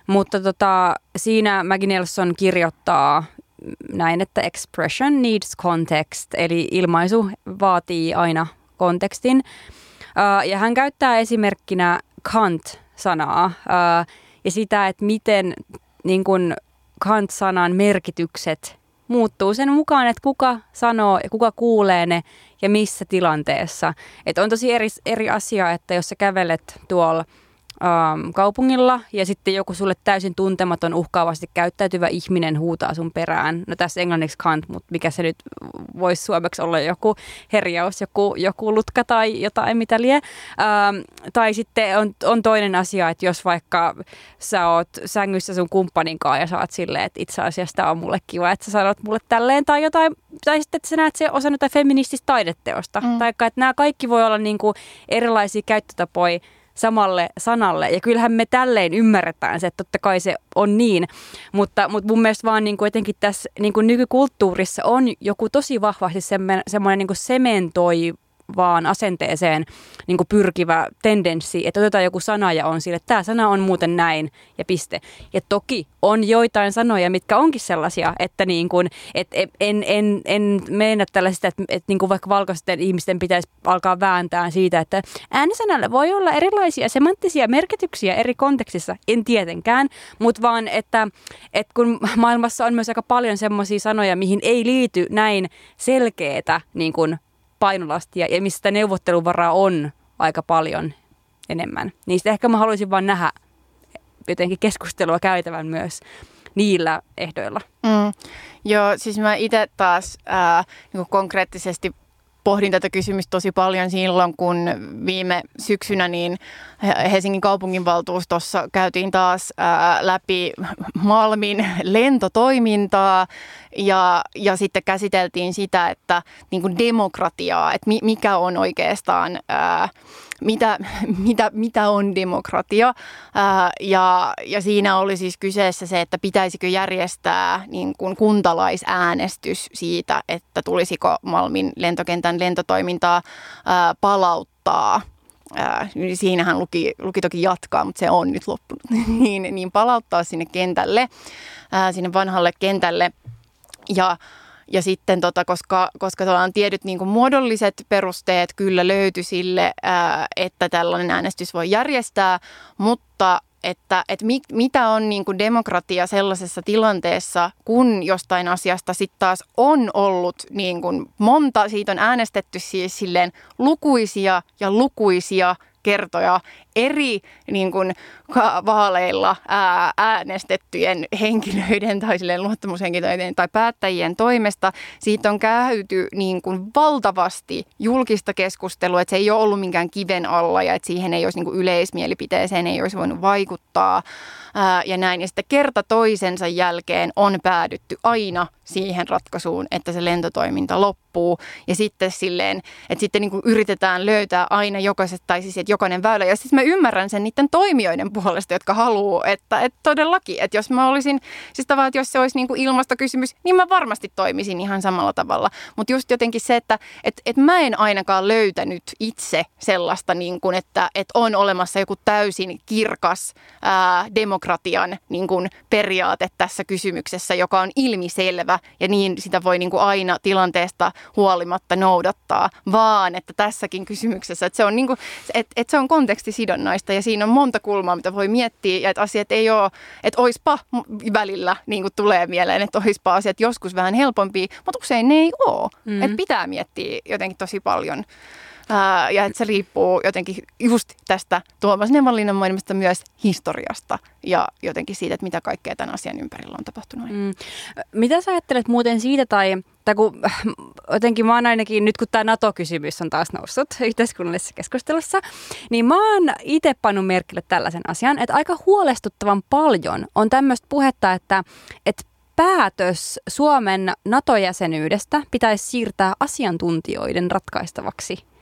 Mutta tota, siinä Maggie Nelson kirjoittaa näin, että expression needs context, eli ilmaisu vaatii aina kontekstin. Uh, ja hän käyttää esimerkkinä Kant-sanaa uh, ja sitä, että miten niin kun Kant-sanan merkitykset muuttuu sen mukaan, että kuka sanoo ja kuka kuulee ne ja missä tilanteessa. Et on tosi eri, eri asia, että jos sä kävelet tuolla ähm, kaupungilla ja sitten joku sulle täysin tuntematon uhkaavasti käyttäytyvä ihminen huutaa sun perään. No tässä englanniksi kant, mutta mikä se nyt voisi suomeksi olla joku herjaus, joku, joku lutka tai jotain mitä lie. Ähm, tai sitten on, on toinen asia, että jos vaikka sä oot sängyssä sun kumppanin kanssa ja sä oot silleen, että itse asiassa tämä on mulle kiva, että sä sanot mulle tälleen tai jotain, tai sitten että sä näet se osa jotain feminististä taideteosta. Mm. Tai että nämä kaikki voi olla niinku erilaisia käyttötapoja samalle sanalle. Ja kyllähän me tälleen ymmärretään se, että totta kai se on niin. Mutta, mutta mun mielestä vaan niin kuin etenkin tässä niin kuin nykykulttuurissa on joku tosi vahvasti semmoinen niin sementoi vaan asenteeseen niin kuin pyrkivä tendenssi, että otetaan joku sana ja on sille, että tämä sana on muuten näin ja piste. Ja toki on joitain sanoja, mitkä onkin sellaisia, että niin kuin, et en, en, en mennä tällaisista, että, että niin kuin vaikka valkoisten ihmisten pitäisi alkaa vääntää siitä, että äänisanalle voi olla erilaisia semanttisia merkityksiä eri kontekstissa, en tietenkään, mutta vaan, että, että kun maailmassa on myös aika paljon semmoisia sanoja, mihin ei liity näin selkeätä niin kuin painolastia ja mistä neuvotteluvaraa on aika paljon enemmän. Niistä ehkä mä haluaisin vaan nähdä jotenkin keskustelua käytävän myös niillä ehdoilla. Mm. Joo, siis mä itse taas ää, niin konkreettisesti pohdin tätä kysymystä tosi paljon silloin, kun viime syksynä niin Helsingin kaupunginvaltuustossa käytiin taas läpi Malmin lentotoimintaa ja, ja sitten käsiteltiin sitä, että niin kuin demokratiaa, että mi, mikä on oikeastaan, ää, mitä, mitä, mitä on demokratia. Ja, ja siinä oli siis kyseessä se, että pitäisikö järjestää niin kuin kuntalaisäänestys siitä, että tulisiko Malmin lentokentän lentotoimintaa palauttaa – siinähän luki, luki toki jatkaa, mutta se on nyt loppunut, niin, niin palauttaa sinne kentälle, sinne vanhalle kentälle. Ja, ja sitten, tota, koska, koska on tietyt niin muodolliset perusteet kyllä löytyi sille, ää, että tällainen äänestys voi järjestää, mutta että, että mit, mitä on niin kuin demokratia sellaisessa tilanteessa, kun jostain asiasta sitten taas on ollut niin kuin monta, siitä on äänestetty siis silleen lukuisia ja lukuisia kertoja eri niin kuin, vaaleilla ää, äänestettyjen henkilöiden tai luottamushenkilöiden tai päättäjien toimesta. Siitä on käyty niin kuin, valtavasti julkista keskustelua, että se ei ole ollut minkään kiven alla ja että siihen ei olisi niin kuin, yleismielipiteeseen ei olisi voinut vaikuttaa ää, ja näin. Ja sitten kerta toisensa jälkeen on päädytty aina siihen ratkaisuun, että se lentotoiminta loppuu. Ja sitten silleen, että sitten niin kuin yritetään löytää aina jokaisesta, tai siis että jokainen väylä. Ja sitten mä ymmärrän sen niiden toimijoiden puolesta, jotka haluaa, että, että todellakin, että jos mä olisin, siis tavallaan, että jos se olisi niin kuin ilmastokysymys, niin mä varmasti toimisin ihan samalla tavalla. Mutta just jotenkin se, että että että mä en ainakaan löytänyt itse sellaista, niin kuin, että että on olemassa joku täysin kirkas ää, demokratian niin kuin periaate tässä kysymyksessä, joka on ilmiselvä ja niin sitä voi niin kuin aina tilanteesta huolimatta noudattaa, vaan että tässäkin kysymyksessä, että se on, niin kuin, että, että se on kontekstisidonnaista ja siinä on monta kulmaa, mitä voi miettiä ja että asiat ei ole, että oispa välillä niin kuin tulee mieleen, että oispa asiat joskus vähän helpompia, mutta usein ne ei ole. Mm. Että pitää miettiä jotenkin tosi paljon Ää, ja että se riippuu jotenkin just tästä Tuomas Nevanlinnan maailmasta myös historiasta ja jotenkin siitä, että mitä kaikkea tämän asian ympärillä on tapahtunut. Mm. Mitä sä ajattelet muuten siitä, tai, tai kun jotenkin mä oon ainakin, nyt kun tämä NATO-kysymys on taas noussut yhteiskunnallisessa keskustelussa, niin mä oon itse pannut merkille tällaisen asian, että aika huolestuttavan paljon on tämmöistä puhetta, että, että päätös Suomen NATO-jäsenyydestä pitäisi siirtää asiantuntijoiden ratkaistavaksi.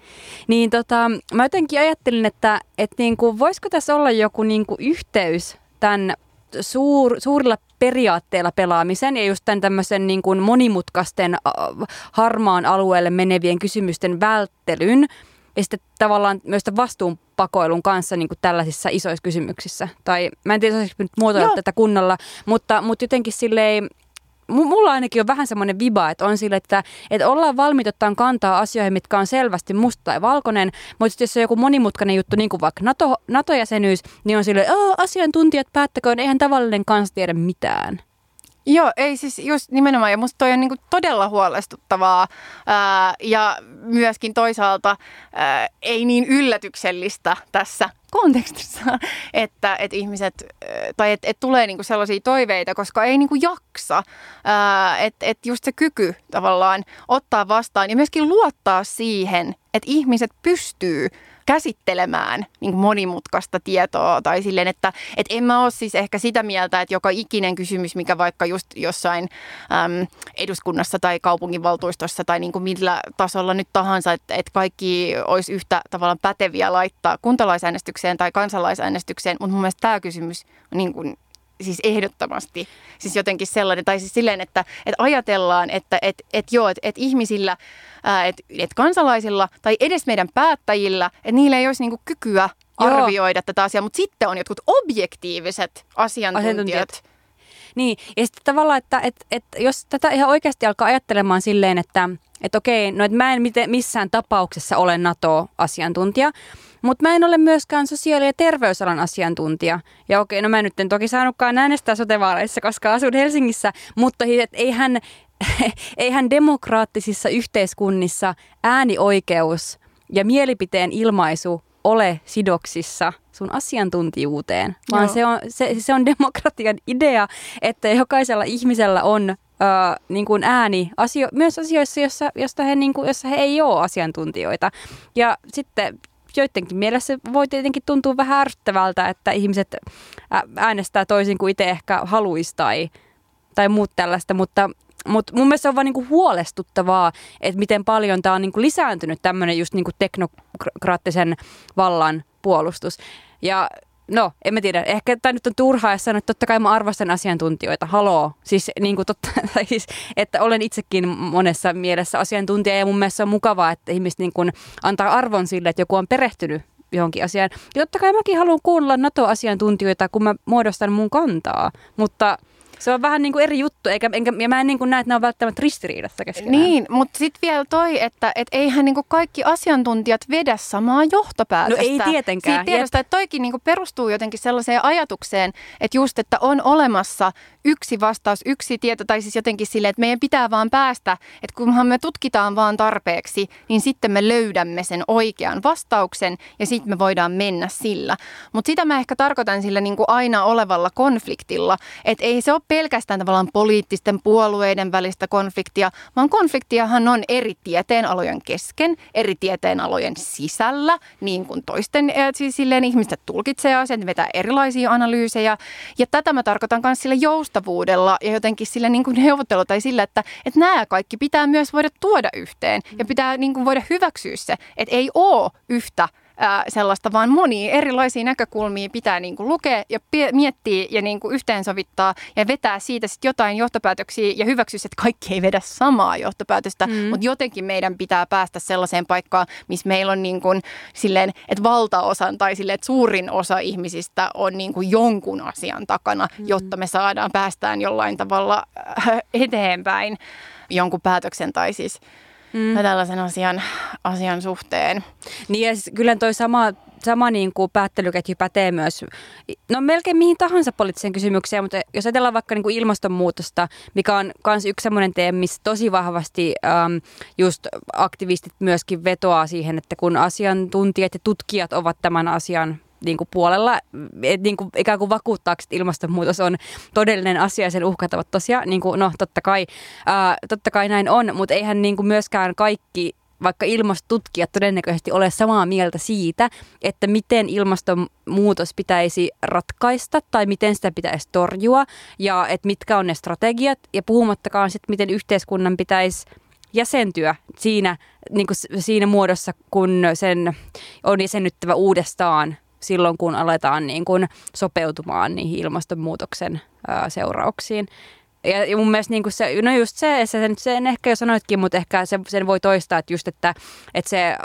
Niin tota, mä jotenkin ajattelin, että, että niin kuin, voisiko tässä olla joku niin kuin yhteys tämän suur, suurilla periaatteilla pelaamisen ja just tämän tämmöisen niin kuin monimutkaisten harmaan alueelle menevien kysymysten välttelyn ja sitten tavallaan myös vastuunpakoilun kanssa niin kuin tällaisissa isoissa kysymyksissä. Tai mä en tiedä, olisiko nyt muotoilla Joo. tätä kunnolla, mutta, mutta jotenkin silleen mulla ainakin on vähän semmoinen viba, että on sille, että, että ollaan valmiit ottaa kantaa asioihin, mitkä on selvästi musta tai valkoinen, mutta jos on joku monimutkainen juttu, niin kuin vaikka NATO, NATO-jäsenyys, niin on sille, että asiantuntijat päättäköön, eihän tavallinen kansa tiedä mitään. Joo, ei siis just nimenomaan, ja musta toi on niinku todella huolestuttavaa ää, ja myöskin toisaalta ää, ei niin yllätyksellistä tässä kontekstissa, että, että ihmiset, tai että, että tulee niinku sellaisia toiveita, koska ei niinku jaksa, että, että just se kyky tavallaan ottaa vastaan ja myöskin luottaa siihen, että ihmiset pystyy käsittelemään niin monimutkaista tietoa tai silleen, että et en mä ole siis ehkä sitä mieltä, että joka ikinen kysymys, mikä vaikka just jossain äm, eduskunnassa tai kaupunginvaltuustossa tai niin kuin millä tasolla nyt tahansa, että, että kaikki olisi yhtä tavallaan päteviä laittaa kuntalaisäänestykseen tai kansalaisäänestykseen, mutta mun mielestä tämä kysymys on niin kuin siis ehdottomasti siis jotenkin sellainen, tai siis silleen, että, että ajatellaan, että et, et joo, että et ihmisillä, että et kansalaisilla tai edes meidän päättäjillä, että niillä ei olisi niinku kykyä arvioida joo. tätä asiaa, mutta sitten on jotkut objektiiviset asiantuntijat, asiantuntijat. Niin, ja sitten tavallaan, että, että, että jos tätä ihan oikeasti alkaa ajattelemaan silleen, että, että okei, no että mä en missään tapauksessa ole NATO-asiantuntija, mutta mä en ole myöskään sosiaali- ja terveysalan asiantuntija. Ja okei, no mä nyt en toki saanutkaan äänestää sotevaaleissa, koska asun Helsingissä, mutta eihän, eihän demokraattisissa yhteiskunnissa äänioikeus ja mielipiteen ilmaisu ole sidoksissa sun asiantuntijuuteen, vaan se on, se, se on demokratian idea, että jokaisella ihmisellä on Uh, niin kuin ääni asio- myös asioissa, jossa, josta he, niin kuin, jossa he ei ole asiantuntijoita. Ja sitten joidenkin mielessä voi tietenkin tuntua vähän ärsyttävältä, että ihmiset äänestää toisin kuin itse ehkä haluaisi tai, tai muut tällaista, mutta, mutta mun mielestä se on vaan niinku huolestuttavaa, että miten paljon tämä on niinku lisääntynyt tämmöinen just niinku teknokraattisen vallan puolustus. Ja No, en mä tiedä. Ehkä tämä nyt on turhaa sanoa, että totta kai mä arvostan asiantuntijoita. Haloo. Siis, niin kuin totta, siis, että olen itsekin monessa mielessä asiantuntija ja mun mielestä on mukavaa, että ihmiset niin kuin antaa arvon sille, että joku on perehtynyt johonkin asiaan. Ja totta kai mäkin haluan kuunnella NATO-asiantuntijoita, kun mä muodostan mun kantaa. Mutta se on vähän niin kuin eri juttu, eikä, enkä, ja mä en niin kuin näe, että ne on välttämättä ristiriidassa keskenään. Niin, mutta sitten vielä toi, että et eihän niin kuin kaikki asiantuntijat vedä samaa johtopäätöstä. No ei tietenkään. Siitä tiedosta, että toikin niin kuin perustuu jotenkin sellaiseen ajatukseen, että just, että on olemassa yksi vastaus, yksi tieto, tai siis jotenkin silleen, että meidän pitää vaan päästä, että kunhan me tutkitaan vaan tarpeeksi, niin sitten me löydämme sen oikean vastauksen, ja sitten me voidaan mennä sillä. Mutta sitä mä ehkä tarkoitan sillä niin kuin aina olevalla konfliktilla, että ei se ole pelkästään tavallaan poliittisten puolueiden välistä konfliktia, vaan konfliktiahan on eri tieteenalojen kesken, eri tieteenalojen sisällä, niin kuin toisten, siis silleen ihmiset tulkitsee asiat, vetää erilaisia analyysejä. Ja tätä mä tarkoitan myös sillä joustavuudella ja jotenkin sillä niin kuin neuvottelu tai sillä, että, että nämä kaikki pitää myös voida tuoda yhteen ja pitää niin kuin voida hyväksyä se, että ei ole yhtä ää, sellaista, vaan monia erilaisia näkökulmia pitää niin kuin lukea ja pie- miettiä ja niin kuin yhteensovittaa ja vetää siitä sitten jotain johtopäätöksiä ja hyväksyä, että kaikki ei vedä samaa johtopäätöstä, mm. mutta jotenkin meidän pitää päästä sellaiseen paikkaan, missä meillä on niin kuin silleen, että valtaosan tai silleen, että suurin osa ihmisistä on niin kuin jonkun asian takana, mm. jotta me saadaan päästään jollain tavalla eteenpäin jonkun päätöksen tai siis mm. tällaisen asian, asian suhteen. Niin ja siis kyllä toi sama, sama niin kuin päättelyketju pätee myös, no melkein mihin tahansa poliittiseen kysymykseen, mutta jos ajatellaan vaikka niin kuin ilmastonmuutosta, mikä on myös yksi semmoinen teema, missä tosi vahvasti äm, just aktivistit myöskin vetoaa siihen, että kun asiantuntijat ja tutkijat ovat tämän asian niin kuin puolella, että niin kuin, ikään kuin vakuuttaakseni, että ilmastonmuutos on todellinen asia ja sen uhkat ovat tosiaan, niin kuin, no totta kai, ää, totta kai näin on, mutta eihän niin kuin myöskään kaikki vaikka ilmastotutkijat todennäköisesti ole samaa mieltä siitä, että miten ilmastonmuutos pitäisi ratkaista tai miten sitä pitäisi torjua ja että mitkä on ne strategiat. Ja puhumattakaan sitten, miten yhteiskunnan pitäisi jäsentyä siinä, niin kuin siinä muodossa, kun sen on jäsennyttävä uudestaan silloin, kun aletaan niin kuin sopeutumaan niihin ilmastonmuutoksen ää, seurauksiin. Ja, mun mielestä niin kuin se, no just se, se sen, sen ehkä jo sanoitkin, mutta ehkä se, sen voi toistaa, että just, että, että se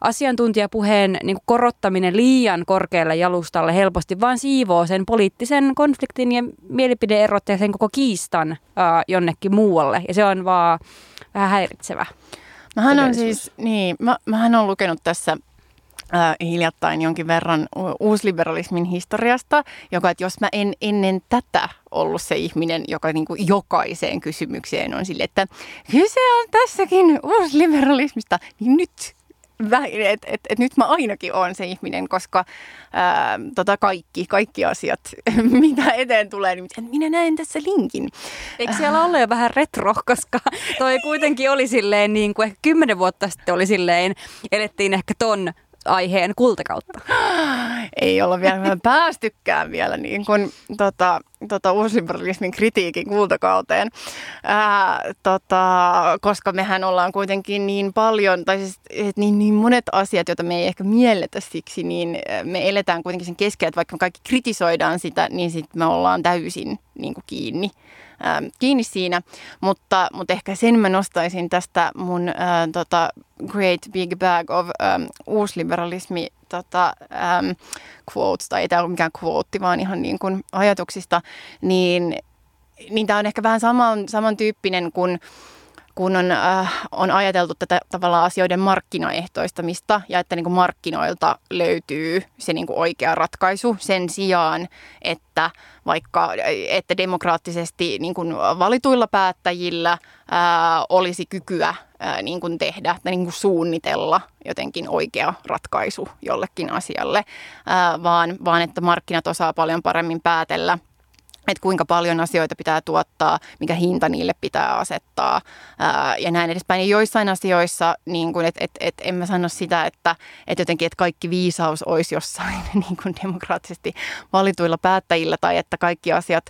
asiantuntijapuheen niin kuin korottaminen liian korkealle jalustalle helposti vaan siivoo sen poliittisen konfliktin ja mielipideerot ja sen koko kiistan ää, jonnekin muualle. Ja se on vaan vähän häiritsevä. Mähän on siis, niin, mä, mähän on lukenut tässä hiljattain jonkin verran uusliberalismin historiasta, joka, että jos mä en ennen tätä ollut se ihminen, joka niin kuin jokaiseen kysymykseen on sille, että kyse on tässäkin uusliberalismista, niin nyt että et, et nyt mä ainakin olen se ihminen, koska ää, tota kaikki, kaikki asiat, mitä eteen tulee, niin minä näen tässä linkin. Eikö siellä ole jo vähän retro, koska toi kuitenkin oli silleen niin kuin ehkä kymmenen vuotta sitten oli silleen, elettiin ehkä ton aiheen kultakautta? Ei olla vielä päästykään vielä niin kuin, tota, tota, uusliberalismin kritiikin kultakauteen, Ää, tota, koska mehän ollaan kuitenkin niin paljon, tai siis et niin, niin monet asiat, joita me ei ehkä mielletä siksi, niin me eletään kuitenkin sen keskellä, että vaikka me kaikki kritisoidaan sitä, niin sitten me ollaan täysin niin kuin kiinni kiinni siinä, mutta, mutta ehkä sen mä nostaisin tästä mun äh, tota Great Big Bag of ähm, uusliberalismi tota, ähm, quotes, tai ei tämä ole mikään quote, vaan ihan niin kuin ajatuksista, niin, niin tämä on ehkä vähän saman, samantyyppinen kuin kun on, äh, on ajateltu tätä tavallaan asioiden markkinaehtoistamista ja että niin kuin markkinoilta löytyy se niin kuin oikea ratkaisu sen sijaan, että vaikka että demokraattisesti niin kuin valituilla päättäjillä äh, olisi kykyä äh, niin kuin tehdä tai niin kuin suunnitella jotenkin oikea ratkaisu jollekin asialle, äh, vaan, vaan että markkinat osaa paljon paremmin päätellä – että kuinka paljon asioita pitää tuottaa, mikä hinta niille pitää asettaa ää, ja näin edespäin. Ja joissain asioissa, niin kuin, et, et, et, en mä sano sitä, että et jotenkin, että kaikki viisaus olisi jossain niin kuin demokraattisesti valituilla päättäjillä tai että kaikki asiat,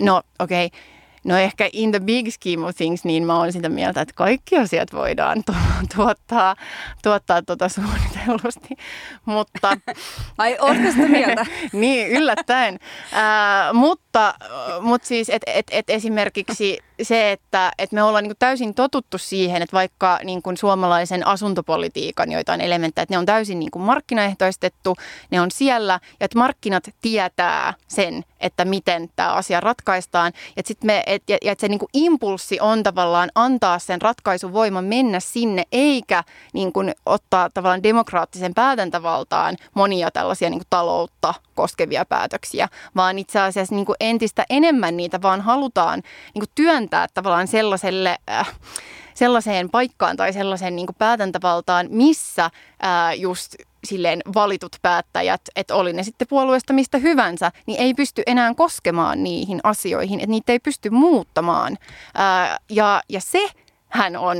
no okei, okay, No ehkä in the big scheme of things, niin mä olen sitä mieltä, että kaikki asiat voidaan tu- tuottaa, tuottaa tuota suunnitellusti. Mutta... Ai, ootko sitä mieltä? niin, yllättäen. Äh, mutta, mutta siis, että et, et esimerkiksi se, että, että me ollaan niin täysin totuttu siihen, että vaikka niin kuin suomalaisen asuntopolitiikan joitain elementtejä, että ne on täysin niin kuin markkinaehtoistettu, ne on siellä ja että markkinat tietää sen, että miten tämä asia ratkaistaan. Ja että, et, ja, ja se niin kuin impulssi on tavallaan antaa sen ratkaisuvoiman mennä sinne, eikä niin kuin ottaa tavallaan demokraattisen päätäntävaltaan monia tällaisia niin kuin taloutta koskevia päätöksiä, vaan itse asiassa niin kuin entistä enemmän niitä vaan halutaan niin kuin työntää tavallaan sellaiselle... Äh, sellaiseen paikkaan tai sellaiseen niin päätäntävaltaan, missä ää, just silleen valitut päättäjät, että oli ne sitten puolueesta mistä hyvänsä, niin ei pysty enää koskemaan niihin asioihin, että niitä ei pysty muuttamaan. Ää, ja, ja se hän on,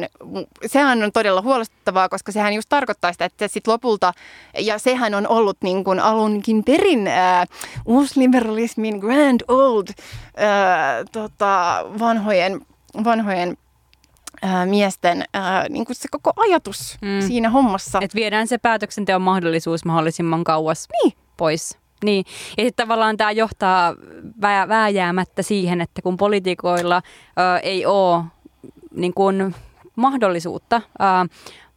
sehän on todella huolestuttavaa, koska sehän just tarkoittaa sitä, että sitten lopulta, ja sehän on ollut niin kuin alunkin perin äh, uusliberalismin grand old äh, tota, vanhojen, vanhojen ää, miesten ää, niin kuin se koko ajatus mm. siinä hommassa. Että viedään se päätöksenteon mahdollisuus mahdollisimman kauas niin. pois. Niin, ja sitten tavallaan tämä johtaa vää, vääjäämättä siihen, että kun poliitikoilla ää, ei ole niin kuin mahdollisuutta ää,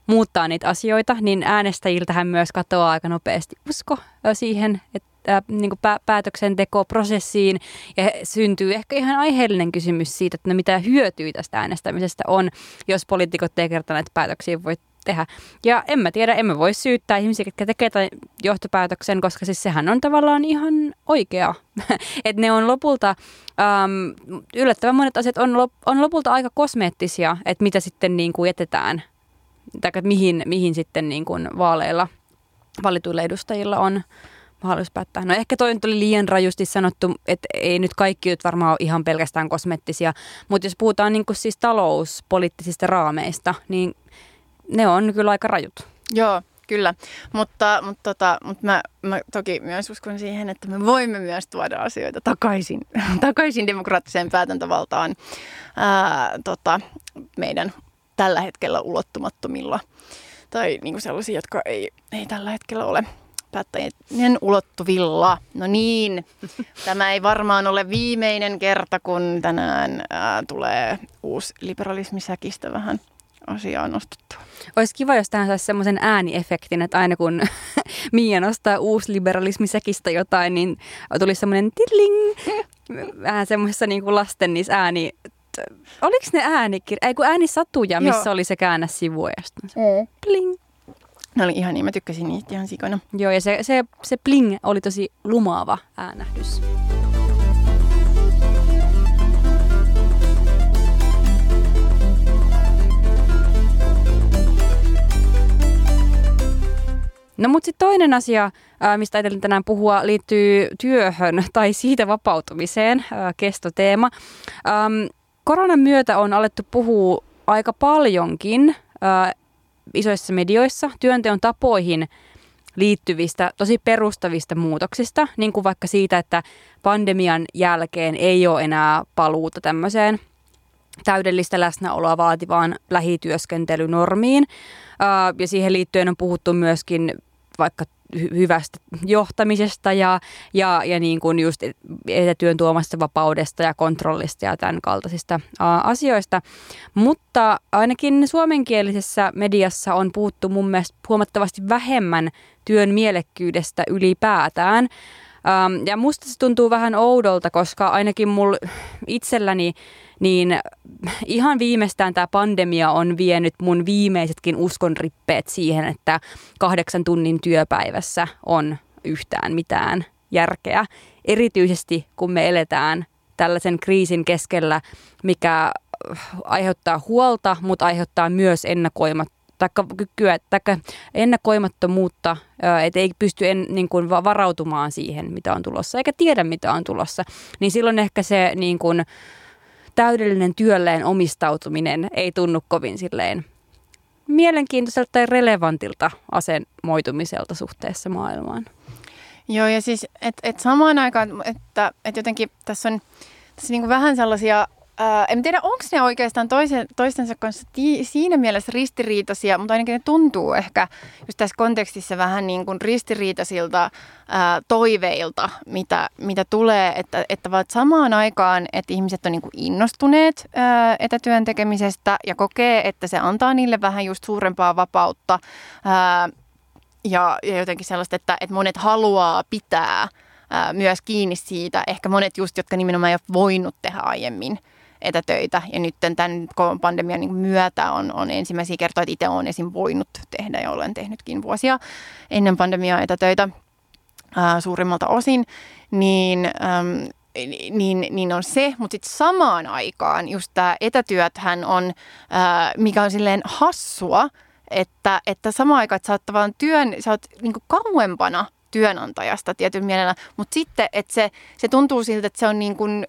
muuttaa niitä asioita, niin äänestäjiltähän myös katoaa aika nopeasti usko siihen, että niin kuin päätöksentekoprosessiin. Ja syntyy ehkä ihan aiheellinen kysymys siitä, että no mitä hyötyä tästä äänestämisestä on, jos poliitikot ei kerta näitä päätöksiä voi tehdä. Ja en mä tiedä, emme voi syyttää ihmisiä, jotka tekee tämän johtopäätöksen, koska siis sehän on tavallaan ihan oikea. että ne on lopulta, äm, yllättävän monet asiat on, lop, on lopulta aika kosmeettisia, että mitä sitten niin kuin jätetään, tai mihin, mihin sitten niin kuin vaaleilla valituilla edustajilla on mahdollisuus päättää. No ehkä toi nyt oli liian rajusti sanottu, että ei nyt kaikki nyt varmaan ole ihan pelkästään kosmettisia, mutta jos puhutaan niin kuin siis talouspoliittisista raameista, niin ne on kyllä aika rajut. Joo, kyllä. Mutta, mutta, tota, mutta mä, mä toki myös uskon siihen, että me voimme myös tuoda asioita takaisin, takaisin demokraattiseen päätäntävaltaan ää, tota, meidän tällä hetkellä ulottumattomilla tai niin kuin sellaisia, jotka ei, ei tällä hetkellä ole päättäjien ulottuvilla. No niin, tämä ei varmaan ole viimeinen kerta, kun tänään ää, tulee uusi liberalismisäkistä vähän asiaa nostettua. Olisi kiva, jos tähän saisi semmoisen ääniefektin, että aina kun Mia nostaa uusliberalismisekistä jotain, niin tulisi semmoinen tilling, vähän semmoisessa niin kuin lasten niissä ääni, oliko ne äänikir... Ei kun äänisatuja, missä Joo. oli se käännä sivua ja mm. pling. Ne oli ihan niin, mä tykkäsin niitä ihan sikana. Joo, ja se, se, se pling oli tosi lumaava äänähdys. No mutta sitten toinen asia, mistä ajattelin tänään puhua, liittyy työhön tai siitä vapautumiseen, kestoteema. Koronan myötä on alettu puhua aika paljonkin isoissa medioissa työnteon tapoihin liittyvistä, tosi perustavista muutoksista, niin kuin vaikka siitä, että pandemian jälkeen ei ole enää paluuta tämmöiseen täydellistä läsnäoloa vaativaan lähityöskentelynormiin. Ja siihen liittyen on puhuttu myöskin vaikka hyvästä johtamisesta ja, ja, ja niin kuin just etätyön tuomasta vapaudesta ja kontrollista ja tämän kaltaisista ää, asioista. Mutta ainakin suomenkielisessä mediassa on puhuttu mun mielestä huomattavasti vähemmän työn mielekkyydestä ylipäätään. Ähm, ja musta se tuntuu vähän oudolta, koska ainakin mulla itselläni niin ihan viimeistään tämä pandemia on vienyt mun viimeisetkin uskonrippeet siihen, että kahdeksan tunnin työpäivässä on yhtään mitään järkeä. Erityisesti kun me eletään tällaisen kriisin keskellä, mikä aiheuttaa huolta, mutta aiheuttaa myös ennakoimat taikka kykyä, taikka ennakoimattomuutta, että ei pysty en, niin kuin varautumaan siihen, mitä on tulossa, eikä tiedä, mitä on tulossa, niin silloin ehkä se niin kuin, täydellinen työlleen omistautuminen ei tunnu kovin silleen mielenkiintoiselta tai relevantilta asenmoitumiselta suhteessa maailmaan. Joo, ja siis, että et samaan aikaan, että et jotenkin tässä on tässä niinku vähän sellaisia Ää, en tiedä, onko ne oikeastaan toisen, toistensa kanssa ti- siinä mielessä ristiriitaisia, mutta ainakin ne tuntuu ehkä just tässä kontekstissa vähän niin kuin ristiriitaisilta ää, toiveilta, mitä, mitä tulee, että, että vaan samaan aikaan, että ihmiset on niin kuin innostuneet ää, etätyön tekemisestä ja kokee, että se antaa niille vähän just suurempaa vapautta ää, ja, ja jotenkin sellaista, että, että monet haluaa pitää ää, myös kiinni siitä, ehkä monet just, jotka nimenomaan ei ole voinut tehdä aiemmin etätöitä. Ja nyt tämän pandemian niin myötä on, on ensimmäisiä kertoja, että itse olen esim. voinut tehdä ja olen tehnytkin vuosia ennen pandemiaa etätöitä ää, suurimmalta osin. Niin, äm, niin, niin on se, mutta sitten samaan aikaan just tämä etätyöthän on, ää, mikä on silleen hassua, että, että samaan aikaan, että sä oot tavallaan työn, sä oot niin kauempana työnantajasta tietyn mielellä, mutta sitten, että se, se tuntuu siltä, että se on niin kuin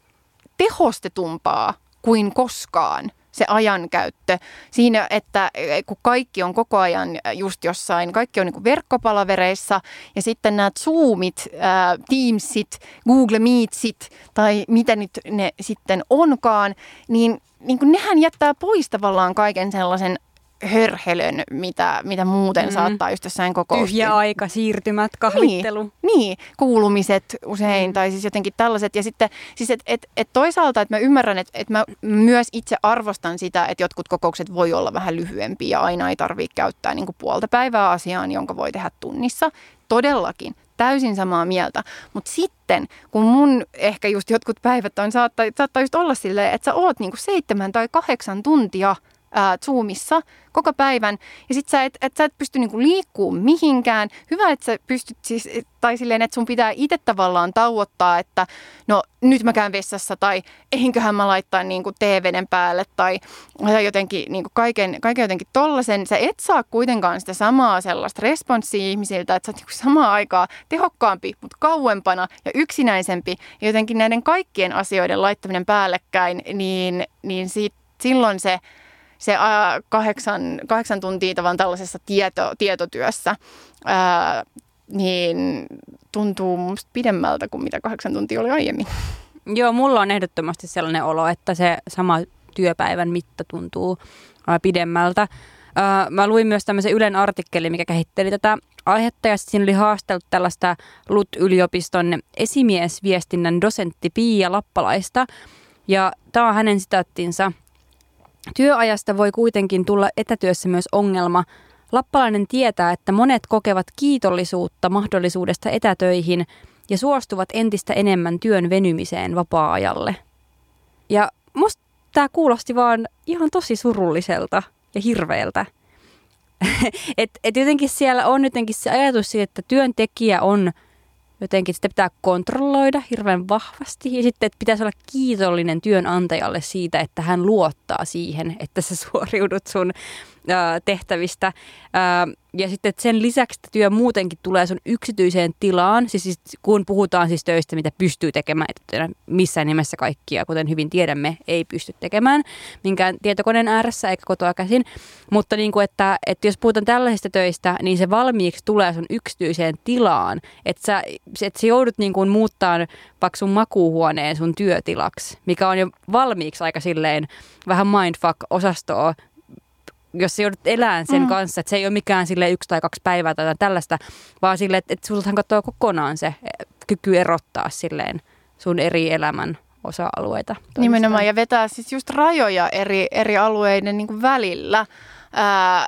tehostetumpaa kuin koskaan se ajankäyttö. Siinä, että eh, kun kaikki on koko ajan just jossain, kaikki on niin verkkopalavereissa ja sitten nämä Zoomit, ää, Teamsit, Google Meetsit tai mitä nyt ne sitten onkaan, niin, niin kuin nehän jättää pois tavallaan kaiken sellaisen hörhelön, mitä, mitä muuten mm. saattaa just jossain kokousti. Tyhjä aika, siirtymät, kahvittelu. Niin, niin, kuulumiset usein mm. tai siis jotenkin tällaiset. Ja sitten siis et, et, et toisaalta, että mä ymmärrän, että et mä myös itse arvostan sitä, että jotkut kokoukset voi olla vähän lyhyempiä ja aina ei tarvitse käyttää niin kuin puolta päivää asiaan, jonka voi tehdä tunnissa. Todellakin, täysin samaa mieltä. Mutta sitten, kun mun ehkä just jotkut päivät on, saattaa, saattaa just olla silleen, että sä oot niinku seitsemän tai kahdeksan tuntia – ää, Zoomissa koko päivän. Ja sit sä et, et, sä et pysty niinku liikkuu mihinkään. Hyvä, että sä pystyt siis, tai silleen, että sun pitää itse tavallaan tauottaa, että no nyt mä käyn vessassa tai eihinköhän mä laittaa niinku TVn päälle tai jotenkin niinku kaiken, kaiken jotenkin tollasen. Sä et saa kuitenkaan sitä samaa sellaista responssia ihmisiltä, että sä oot niinku samaa aikaa tehokkaampi, mutta kauempana ja yksinäisempi. Ja jotenkin näiden kaikkien asioiden laittaminen päällekkäin, niin, niin sit, silloin se se ää, kahdeksan, kahdeksan tuntia tavan tällaisessa tieto, tietotyössä, ää, niin tuntuu musta pidemmältä kuin mitä kahdeksan tuntia oli aiemmin. Joo, mulla on ehdottomasti sellainen olo, että se sama työpäivän mitta tuntuu pidemmältä. Mä luin myös tämmöisen Ylen artikkelin, mikä käsitteli tätä aihetta, ja siinä oli haastellut tällaista LUT-yliopiston esimiesviestinnän dosentti Pia Lappalaista. Ja tämä on hänen sitaattinsa – Työajasta voi kuitenkin tulla etätyössä myös ongelma. Lappalainen tietää, että monet kokevat kiitollisuutta mahdollisuudesta etätöihin ja suostuvat entistä enemmän työn venymiseen vapaa-ajalle. Ja musta tämä kuulosti vaan ihan tosi surulliselta ja hirveältä. et, et jotenkin siellä on jotenkin se ajatus siitä, että työntekijä on jotenkin sitä pitää kontrolloida hirveän vahvasti. Ja sitten että pitäisi olla kiitollinen työnantajalle siitä, että hän luottaa siihen, että sä suoriudut sun tehtävistä. Ja sitten että sen lisäksi että työ muutenkin tulee sun yksityiseen tilaan, siis, siis kun puhutaan siis töistä, mitä pystyy tekemään, että missään nimessä kaikkia, kuten hyvin tiedämme, ei pysty tekemään minkään tietokoneen ääressä eikä kotoa käsin. Mutta niin kuin, että, että jos puhutaan tällaisista töistä, niin se valmiiksi tulee sun yksityiseen tilaan, että sä, että sä joudut niin kuin muuttaa vaikka sun makuuhuoneen sun työtilaksi, mikä on jo valmiiksi aika silleen vähän mindfuck-osastoa jos sä joudut elämään sen mm. kanssa, että se ei ole mikään sille yksi tai kaksi päivää tai tällaista, vaan sille, että, että sultahan katsoo kokonaan se eh, kyky erottaa silleen sun eri elämän osa-alueita. Toistaan. Nimenomaan, ja vetää siis just rajoja eri, eri alueiden niin kuin välillä. Ää,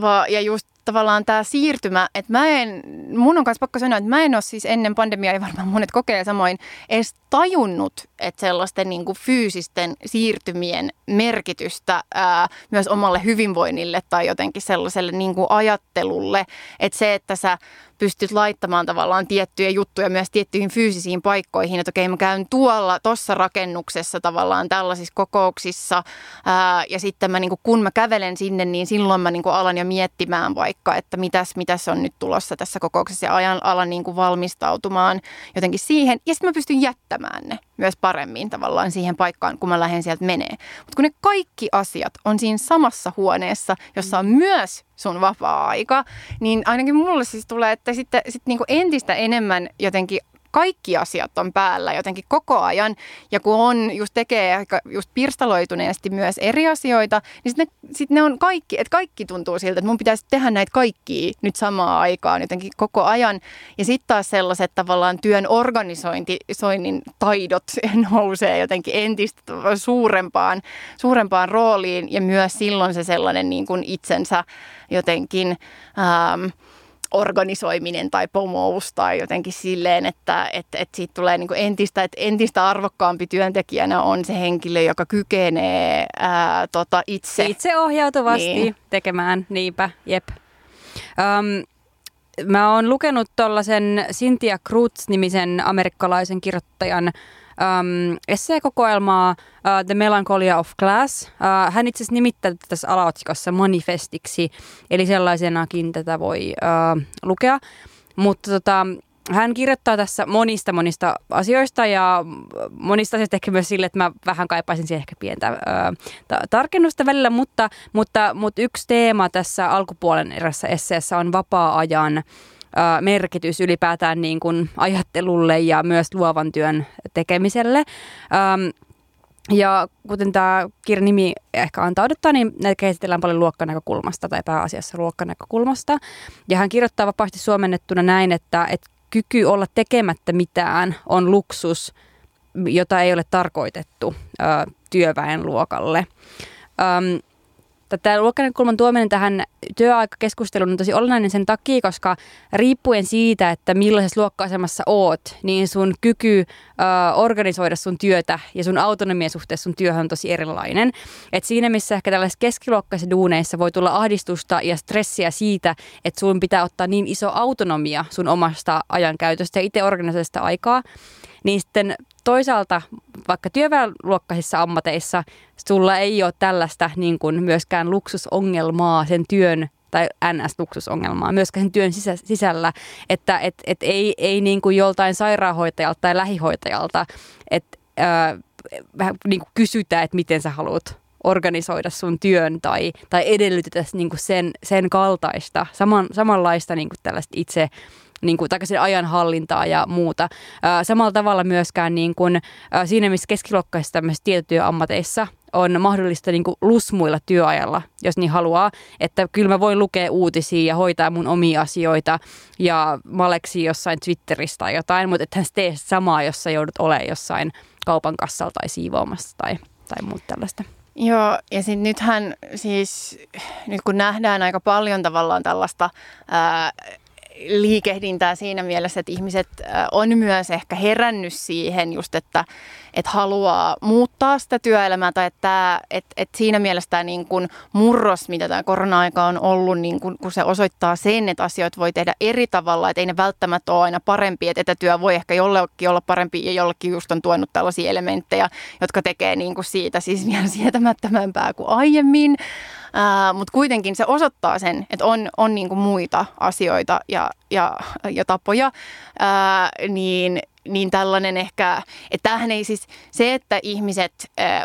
va, ja just tavallaan tämä siirtymä, että mä en, mun on kanssa pakko sanoa, että mä en ole siis ennen pandemiaa, ja varmaan monet kokee samoin, edes tajunnut, että sellaisten niin kuin fyysisten siirtymien merkitystä ää, myös omalle hyvinvoinnille tai jotenkin sellaiselle niin kuin ajattelulle, että se, että sä pystyt laittamaan tavallaan tiettyjä juttuja myös tiettyihin fyysisiin paikkoihin, että okei mä käyn tuolla, tuossa rakennuksessa tavallaan tällaisissa kokouksissa ää, ja sitten mä, niin kuin, kun mä kävelen sinne, niin silloin mä niin kuin alan jo miettimään vaikka, että mitäs, mitäs on nyt tulossa tässä kokouksessa ja ajan, alan niin kuin valmistautumaan jotenkin siihen. Ja sitten mä pystyn jättämään ne myös paremmin tavallaan siihen paikkaan, kun mä lähden sieltä menee. Mutta kun ne kaikki asiat on siinä samassa huoneessa, jossa on myös sun vapaa-aika, niin ainakin mulle siis tulee, että sitten sit niinku entistä enemmän jotenkin kaikki asiat on päällä jotenkin koko ajan. Ja kun on, just tekee aika just pirstaloituneesti myös eri asioita, niin sitten ne, sit ne on kaikki, että kaikki tuntuu siltä, että mun pitäisi tehdä näitä kaikkia nyt samaan aikaan jotenkin koko ajan. Ja sitten taas sellaiset tavallaan työn organisoinnin taidot nousee jotenkin entistä suurempaan, suurempaan rooliin ja myös silloin se sellainen niin kuin itsensä jotenkin... Ähm, organisoiminen tai pomous tai jotenkin silleen, että, että, että siitä tulee niin entistä, että entistä arvokkaampi työntekijänä on se henkilö, joka kykenee ää, tota itse. Itseohjautuvasti niin. tekemään, niinpä, jep. Um, mä oon lukenut tuollaisen Cynthia Cruz-nimisen amerikkalaisen kirjoittajan um, esseekokoelmaa uh, The Melancholia of Class. Uh, hän itse asiassa nimittää tässä alaotsikossa manifestiksi, eli sellaisenakin tätä voi uh, lukea. Mutta tota, hän kirjoittaa tässä monista monista asioista ja monista asioista ehkä myös sille, että mä vähän kaipaisin siihen ehkä pientä ö, ta- tarkennusta välillä, mutta, mutta, mutta yksi teema tässä alkupuolen erässä esseessä on vapaa-ajan merkitys ylipäätään niin kuin ajattelulle ja myös luovan työn tekemiselle. ja kuten tämä kirjan nimi ehkä antaa odottaa, niin näitä käsitellään paljon luokkanäkökulmasta tai pääasiassa luokkanäkökulmasta. Ja hän kirjoittaa vapaasti suomennettuna näin, että, että kyky olla tekemättä mitään on luksus, jota ei ole tarkoitettu ö, työväenluokalle. Öm, Tämä luokkanäkökulman tuominen tähän työaikakeskusteluun on tosi olennainen sen takia, koska riippuen siitä, että millaisessa luokka-asemassa oot, niin sun kyky ö, organisoida sun työtä ja sun autonomia suhteessa sun työhön on tosi erilainen. Et siinä missä ehkä tällaisissa keskiluokkaisissa duuneissa voi tulla ahdistusta ja stressiä siitä, että sun pitää ottaa niin iso autonomia sun omasta ajankäytöstä ja itse organisoida sitä aikaa, niin sitten toisaalta vaikka työväenluokkaisissa ammateissa sulla ei ole tällaista niin kuin myöskään luksusongelmaa sen työn tai NS-luksusongelmaa myöskään sen työn sisä, sisällä, että et, et ei, ei niin kuin joltain sairaanhoitajalta tai lähihoitajalta, että vähän niin kuin kysytä, että miten sä haluat organisoida sun työn tai, tai edellytetä niin kuin sen, sen kaltaista, saman, samanlaista niin kuin tällaista itse niin kuin, takaisin ajanhallintaa ja muuta. samalla tavalla myöskään niin kuin, siinä, missä keskiluokkaisissa tämmöisissä tietotyöammateissa on mahdollista niin kuin lusmuilla työajalla, jos niin haluaa. Että kyllä mä voin lukea uutisia ja hoitaa mun omia asioita ja maleksi jossain Twitteristä tai jotain, mutta ethän tee samaa, jos sä joudut olemaan jossain kaupan kassalla tai siivoamassa tai, tai muuta tällaista. Joo, ja sitten nythän siis, nyt kun nähdään aika paljon tavallaan tällaista ää, liikehdintää siinä mielessä, että ihmiset on myös ehkä herännyt siihen just, että, että haluaa muuttaa sitä työelämää tai että, että, että siinä mielessä tämä niin kuin murros, mitä tämä korona-aika on ollut, niin kuin, kun se osoittaa sen, että asioita voi tehdä eri tavalla, että ei ne välttämättä ole aina parempi, että etätyö voi ehkä jollekin olla parempi ja jollekin just on tuonut tällaisia elementtejä, jotka tekee niin kuin siitä siis vielä sietämättömämpää kuin aiemmin. Mutta kuitenkin se osoittaa sen, että on, on niinku muita asioita ja, ja, ja tapoja, ää, niin, niin tällainen ehkä, että tämähän ei siis, se, että ihmiset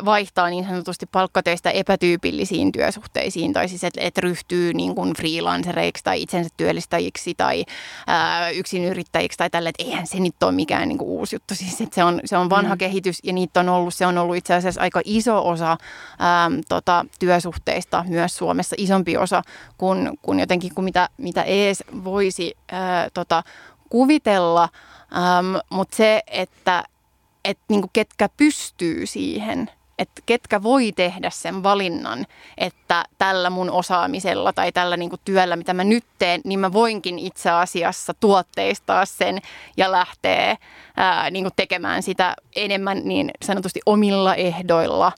vaihtaa niin sanotusti palkkatöistä epätyypillisiin työsuhteisiin, tai siis että et ryhtyy niin kuin freelancereiksi tai itsensä työllistäjiksi tai ää, yksinyrittäjiksi tai tälle, että eihän se nyt ole mikään niin kuin uusi juttu. Siis että se on, se on vanha mm. kehitys ja niitä on ollut, se on ollut itse asiassa aika iso osa ää, tota, työsuhteista myös Suomessa, isompi osa kuin, kuin jotenkin kuin mitä, mitä ees voisi ää, tota, kuvitella, ähm, mutta se, että et, niinku, ketkä pystyy siihen, että ketkä voi tehdä sen valinnan, että tällä mun osaamisella tai tällä niinku työllä, mitä mä nyt teen, niin mä voinkin itse asiassa tuotteistaa sen ja lähteä ää, niinku tekemään sitä enemmän niin sanotusti omilla ehdoilla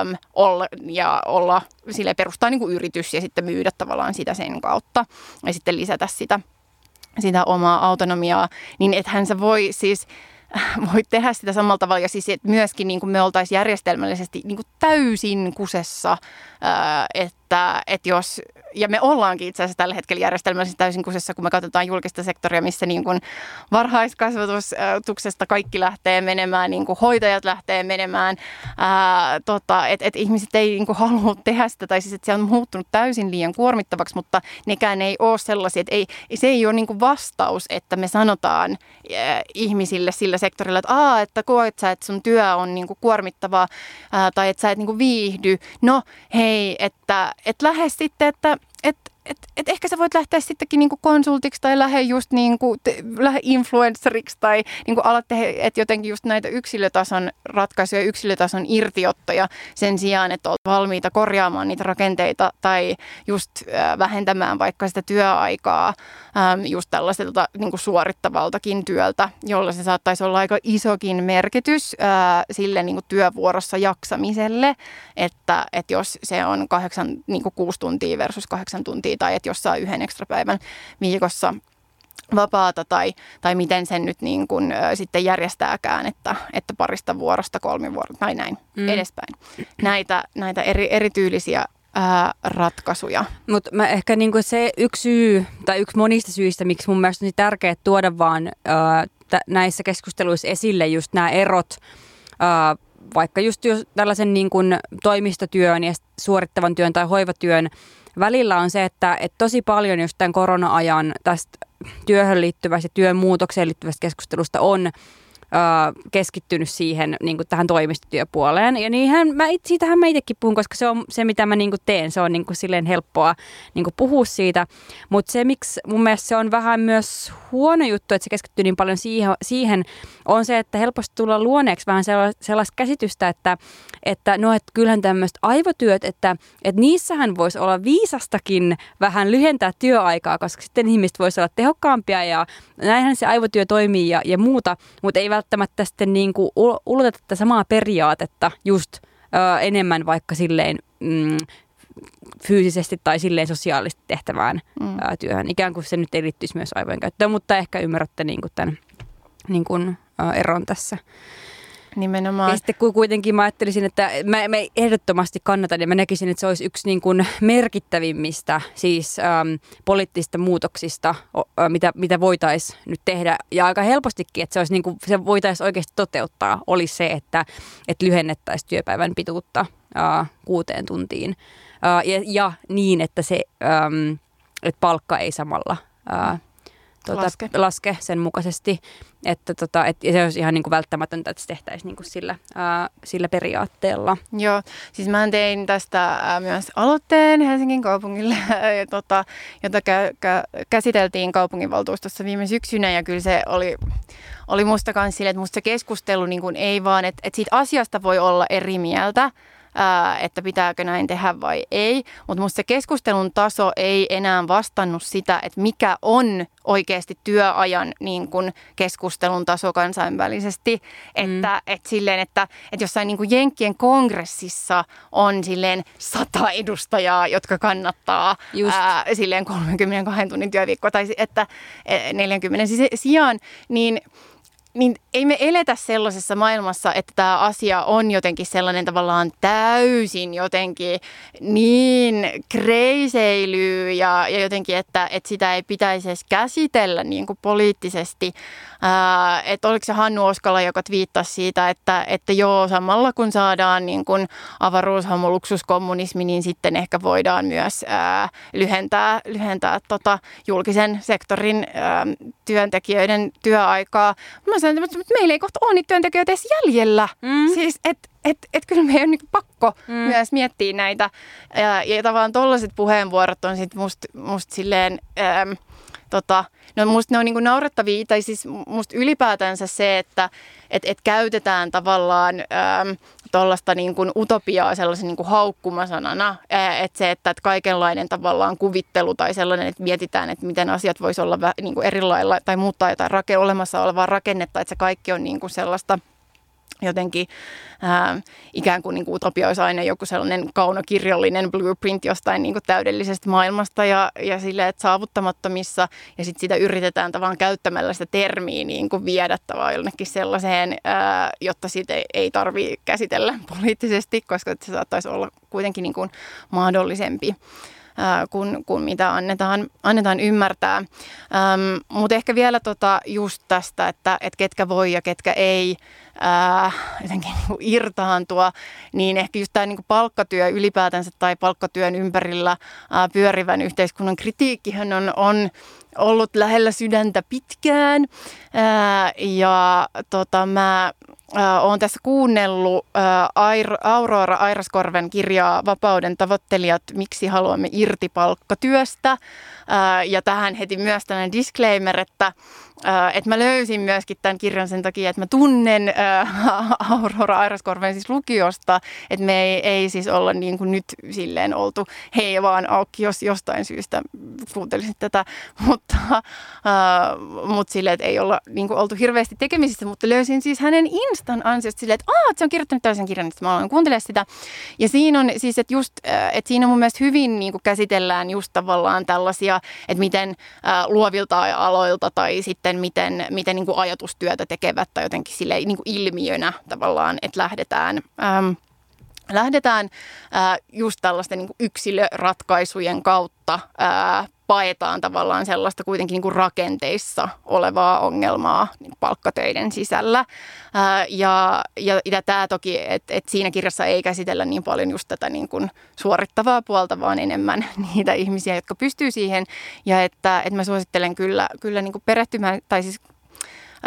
äm, olla, ja olla, sille perustaa niinku yritys ja sitten myydä tavallaan sitä sen kautta ja sitten lisätä sitä sitä omaa autonomiaa, niin ethän se voi siis voi tehdä sitä samalla tavalla. Ja siis että myöskin niin kuin me oltaisiin järjestelmällisesti niin kuin täysin kusessa, että, että jos ja me ollaankin itse asiassa tällä hetkellä järjestelmällisesti täysin kusessa, kun me katsotaan julkista sektoria, missä niin kuin varhaiskasvatuksesta kaikki lähtee menemään, niin kuin hoitajat lähtee menemään, ää, tota, että et ihmiset ei niin kuin halua tehdä sitä, tai siis että se on muuttunut täysin liian kuormittavaksi, mutta nekään ei ole sellaisia, että ei, se ei ole niin kuin vastaus, että me sanotaan ihmisille sillä sektorilla, että Aa, että koet sä, että sun työ on niin kuin kuormittavaa, tai että sä et niin kuin viihdy. No hei, että et lähde sitten, että että et, et ehkä sä voit lähteä sittenkin niinku konsultiksi tai lähde just niinku, te, lähde influenceriksi tai niinku alat tehdä, että jotenkin just näitä yksilötason ratkaisuja, yksilötason irtiottoja sen sijaan, että olet valmiita korjaamaan niitä rakenteita tai just äh, vähentämään vaikka sitä työaikaa ähm, just tällaiselta niinku suorittavaltakin työltä, jolla se saattaisi olla aika isokin merkitys äh, sille niinku työvuorossa jaksamiselle, että, että jos se on kahdeksan, niinku kuusi tuntia versus kahdeksan tuntia tuntia tai että jos saa yhden ekstra päivän viikossa vapaata tai, tai miten sen nyt niin kuin, ä, sitten järjestääkään, että, että parista vuorosta kolmivuorosta tai näin mm. edespäin. Näitä, näitä eri, erityylisiä ää, ratkaisuja. Mutta ehkä niinku se yksi syy tai yksi monista syistä, miksi mun mielestä on niin tärkeää tuoda vaan ää, t- näissä keskusteluissa esille just nämä erot, ää, vaikka just jos tällaisen niin kuin toimistotyön ja suorittavan työn tai hoivatyön välillä on se, että, että tosi paljon just tämän korona-ajan tästä työhön liittyvästä ja työn muutokseen liittyvästä keskustelusta on keskittynyt siihen niin kuin tähän toimistotyöpuoleen. Ja niinhän mä, siitähän mä itsekin puhun, koska se on se, mitä mä niin kuin teen. Se on niin kuin silleen helppoa niin kuin puhua siitä. Mutta se, miksi mun mielestä se on vähän myös huono juttu, että se keskittyy niin paljon siihen, siihen on se, että helposti tulla luoneeksi vähän sellaista käsitystä, että, että no, että kyllähän tämmöiset aivotyöt, että, että niissähän voisi olla viisastakin vähän lyhentää työaikaa, koska sitten ihmiset voisi olla tehokkaampia ja näinhän se aivotyö toimii ja, ja muuta, mutta ei välttämättä sitten niin kuin uloteta tätä samaa periaatetta just ö, enemmän vaikka silleen mm, fyysisesti tai silleen sosiaalisesti tehtävään mm. ä, työhön. Ikään kuin se nyt ei liittyisi myös aivojen käyttöön, mutta ehkä ymmärrätte niin kuin tämän niin kuin, ä, eron tässä. Nimenomaan. Ja sitten kuitenkin mä ajattelisin, että mä, mä ehdottomasti kannatan ja mä näkisin, että se olisi yksi niin kuin merkittävimmistä siis äm, poliittisista muutoksista, ä, mitä, mitä voitaisiin nyt tehdä. Ja aika helpostikin, että se, olisi niin kuin, se voitaisiin oikeasti toteuttaa, olisi se, että, että lyhennettäisiin työpäivän pituutta ä, kuuteen tuntiin. Ä, ja, ja niin, että se äm, että palkka ei samalla ä, tuota, laske. laske sen mukaisesti, että tota, et, se olisi ihan niin kuin välttämätöntä, että se tehtäisiin niin kuin sillä, ää, sillä periaatteella. Joo, siis mä tein tästä myös aloitteen Helsingin kaupungille, ja, tota, jota kä- kä- käsiteltiin kaupunginvaltuustossa viime syksynä ja kyllä se oli, oli musta kanssa sille, että musta se keskustelu niin kuin ei vaan, että, että siitä asiasta voi olla eri mieltä, ää, että pitääkö näin tehdä vai ei. Mutta musta se keskustelun taso ei enää vastannut sitä, että mikä on oikeasti työajan niin kun keskustelun taso kansainvälisesti. Mm. Että et silleen, että et jossain niin Jenkkien kongressissa on silleen sata edustajaa, jotka kannattaa ää, silleen 32 tunnin työviikkoa tai että 40 sijaan, niin – niin ei me eletä sellaisessa maailmassa, että tämä asia on jotenkin sellainen tavallaan täysin jotenkin niin kreiseilyy ja, ja jotenkin, että, että sitä ei pitäisi edes käsitellä niin kuin poliittisesti. Ää, että oliko se Hannu Oskala, joka viittasi siitä, että, että joo, samalla kun saadaan niin kuin avaruushomoluksuskommunismi, niin sitten ehkä voidaan myös ää, lyhentää, lyhentää tota julkisen sektorin ää, työntekijöiden työaikaa. Mä sanoin, että meillä ei kohta ole niitä työntekijöitä edes jäljellä. Mm. Siis, että et, et kyllä meidän on niin pakko mm. myös miettiä näitä. Ja, ja tavallaan tollaiset puheenvuorot on sitten musta must silleen... Äm, tota, no musta ne on niin naurettavia, tai siis musta ylipäätänsä se, että et, et käytetään tavallaan tuollaista niin utopiaa sellaisen niin kuin haukkumasanana, että se, että, että kaikenlainen tavallaan kuvittelu tai sellainen, että mietitään, että miten asiat voisi olla niin kuin eri lailla tai muuttaa jotain rake, olemassa olevaa rakennetta, että se kaikki on niin kuin sellaista – jotenkin ää, ikään kuin, niin kuin utopia olisi aina joku sellainen kaunokirjallinen blueprint jostain niin kuin täydellisestä maailmasta ja, ja sille, että saavuttamattomissa. Ja sitten sitä yritetään tavallaan käyttämällä sitä termiä niin kuin viedä jonnekin sellaiseen, ää, jotta siitä ei, ei tarvitse käsitellä poliittisesti, koska se saattaisi olla kuitenkin niin kuin mahdollisempi kuin, kuin mitä annetaan, annetaan ymmärtää. Ähm, Mutta ehkä vielä tota just tästä, että, että ketkä voi ja ketkä ei ää, jotenkin niin irtaantua, niin ehkä just tämä niin palkkatyö ylipäätänsä tai palkkatyön ympärillä ää, pyörivän yhteiskunnan kritiikkihän on, on ollut lähellä sydäntä pitkään. Ää, ja tota, mä olen tässä kuunnellut Air, Aurora Airaskorven kirjaa Vapauden tavoittelijat, miksi haluamme irti palkkatyöstä. Ja tähän heti myös tällainen disclaimer, että Äh, että mä löysin myöskin tämän kirjan sen takia, että mä tunnen äh, Aurora Airaskorven siis lukiosta, että me ei, ei siis olla niin kuin nyt silleen oltu hei vaan auki, jos jostain syystä kuuntelisit tätä, mutta, äh, mutta silleen, että ei olla niin kuin oltu hirveästi tekemisissä, mutta löysin siis hänen Instan ansiosta silleen, että, Aa, se on kirjoittanut tällaisen kirjan, että mä aloin kuuntelemaan sitä. Ja siinä on siis, että just, äh, että siinä mun mielestä hyvin niin kuin käsitellään just tavallaan tällaisia, että miten äh, luovilta aloilta tai sitten miten, miten niin kuin ajatustyötä tekevät tai jotenkin sille niin kuin ilmiönä tavallaan, että lähdetään... Äm, lähdetään ää, just tällaisten niin yksilöratkaisujen kautta ää, paetaan tavallaan sellaista kuitenkin niin kuin rakenteissa olevaa ongelmaa niin palkkatöiden sisällä. Ää, ja, ja, ja tämä toki, että et siinä kirjassa ei käsitellä niin paljon just tätä niin kuin suorittavaa puolta, vaan enemmän niitä ihmisiä, jotka pystyy siihen. Ja että, että mä suosittelen kyllä, kyllä niin kuin perehtymään, tai siis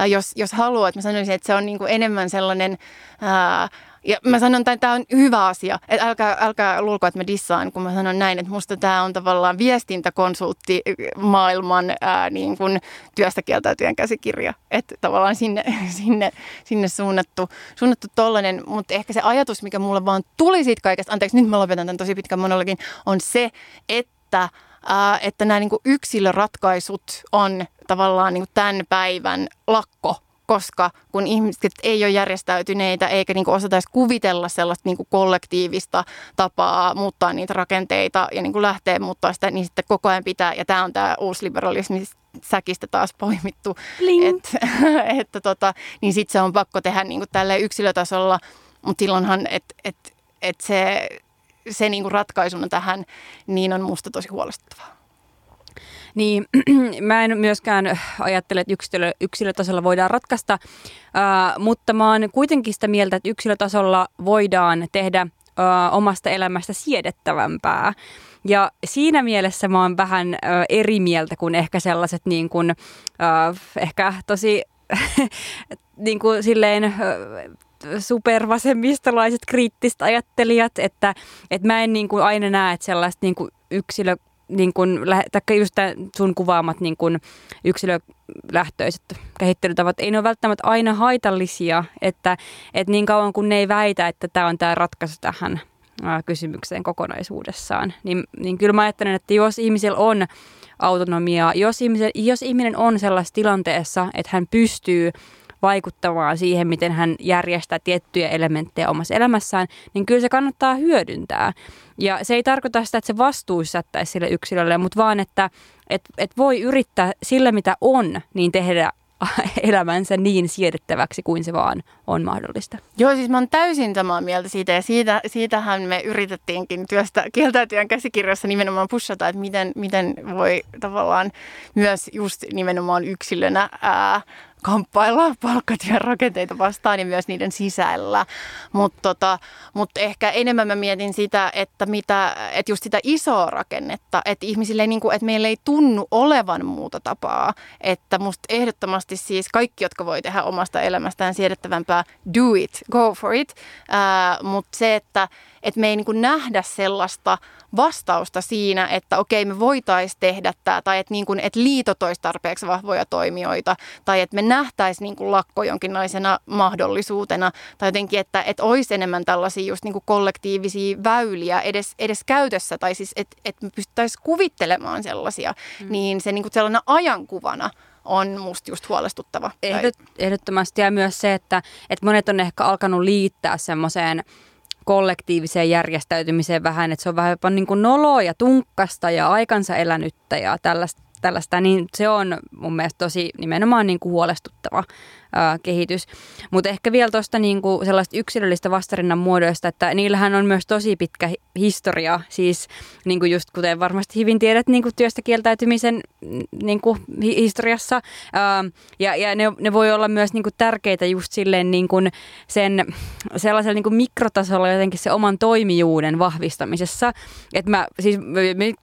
jos, jos haluaa, mä sanoisin, että se on niin kuin enemmän sellainen ää, ja mä sanon, että tämä on hyvä asia. Että älkää, älkää luulko, että mä dissaan, kun mä sanon näin, että musta tämä on tavallaan viestintäkonsultti maailman ää, niin kuin työstä kieltäytyjen käsikirja. Että tavallaan sinne, sinne, sinne suunnattu, suunnattu tollainen. Mutta ehkä se ajatus, mikä mulle vaan tuli siitä kaikesta, anteeksi nyt mä lopetan tämän tosi pitkän monologin, on se, että että nämä niin yksilöratkaisut on tavallaan niin tämän päivän lakko koska kun ihmiset ei ole järjestäytyneitä eikä niin osata edes kuvitella sellaista niin kuin kollektiivista tapaa muuttaa niitä rakenteita ja niin kuin lähteä muuttaa sitä, niin sitten koko ajan pitää, ja tämä on tämä uusliberalismi säkistä taas poimittu, että että tota, niin sitten se on pakko tehdä niin kuin tällä yksilötasolla, mutta silloinhan, että et, et se, se niin kuin ratkaisuna tähän, niin on musta tosi huolestuttavaa. Niin mä en myöskään ajattele, että yksilö, yksilötasolla voidaan ratkaista, uh, mutta mä oon kuitenkin sitä mieltä, että yksilötasolla voidaan tehdä uh, omasta elämästä siedettävämpää. Ja siinä mielessä mä oon vähän uh, eri mieltä kuin ehkä sellaiset niin kuin, uh, ehkä tosi niin kuin silleen uh, supervasemmistolaiset kriittiset ajattelijat, että, että mä en niin kuin aina näe, että sellaista niin kuin yksilö niin kun, just sun kuvaamat niin kun yksilölähtöiset kehittelytavat, ei ne ole välttämättä aina haitallisia, että, että niin kauan kun ne ei väitä, että tämä on tämä ratkaisu tähän kysymykseen kokonaisuudessaan. Niin, niin kyllä mä ajattelen, että jos ihmisellä on autonomiaa, jos, ihmisellä, jos ihminen on sellaisessa tilanteessa, että hän pystyy vaikuttamaan siihen, miten hän järjestää tiettyjä elementtejä omassa elämässään, niin kyllä se kannattaa hyödyntää. Ja se ei tarkoita sitä, että se vastuu sättäisi sille yksilölle, mutta vaan, että et, et voi yrittää sillä, mitä on, niin tehdä elämänsä niin siedettäväksi kuin se vaan on mahdollista. Joo, siis mä oon täysin samaa mieltä siitä ja siitä, siitähän me yritettiinkin työstä kieltäytyjän käsikirjassa nimenomaan pushata, että miten, miten voi tavallaan myös just nimenomaan yksilönä ää, kamppailla palkkatyön rakenteita vastaan ja myös niiden sisällä. Mutta tota, mut ehkä enemmän mä mietin sitä, että, mitä, että just sitä isoa rakennetta, että ihmisille ei, niin kuin, meillä ei tunnu olevan muuta tapaa. Että musta ehdottomasti siis kaikki, jotka voi tehdä omasta elämästään siedettävämpää, do it, go for it. Mutta se, että että me ei niin nähdä sellaista vastausta siinä, että okei me voitaisiin tehdä tämä tai että, niin kuin, että liitot olisi tarpeeksi vahvoja toimijoita tai että me nähtäisiin niin kuin lakko jonkinlaisena mahdollisuutena tai jotenkin, että, että olisi enemmän tällaisia just niin kuin kollektiivisia väyliä edes, edes käytössä tai siis että, että me pystyttäisiin kuvittelemaan sellaisia, mm. niin se niin kuin sellainen ajankuvana on musta just huolestuttava. Ehdot, ehdottomasti ja myös se, että, että monet on ehkä alkanut liittää semmoiseen kollektiiviseen järjestäytymiseen vähän, että se on vähän jopa niin kuin noloa ja tunkkasta ja aikansa elänyttä ja tällaista, tällaista, niin se on mun mielestä tosi nimenomaan niin kuin huolestuttava ää, kehitys. Mutta ehkä vielä tuosta niinku sellaista yksilöllistä vastarinnan muodoista, että niillähän on myös tosi pitkä historia, siis niinku just kuten varmasti hyvin tiedät niinku työstä kieltäytymisen niinku historiassa. Ää, ja ja ne, ne voi olla myös niinku tärkeitä just silleen niinku sen sellaisella niinku mikrotasolla jotenkin se oman toimijuuden vahvistamisessa. Että mä siis,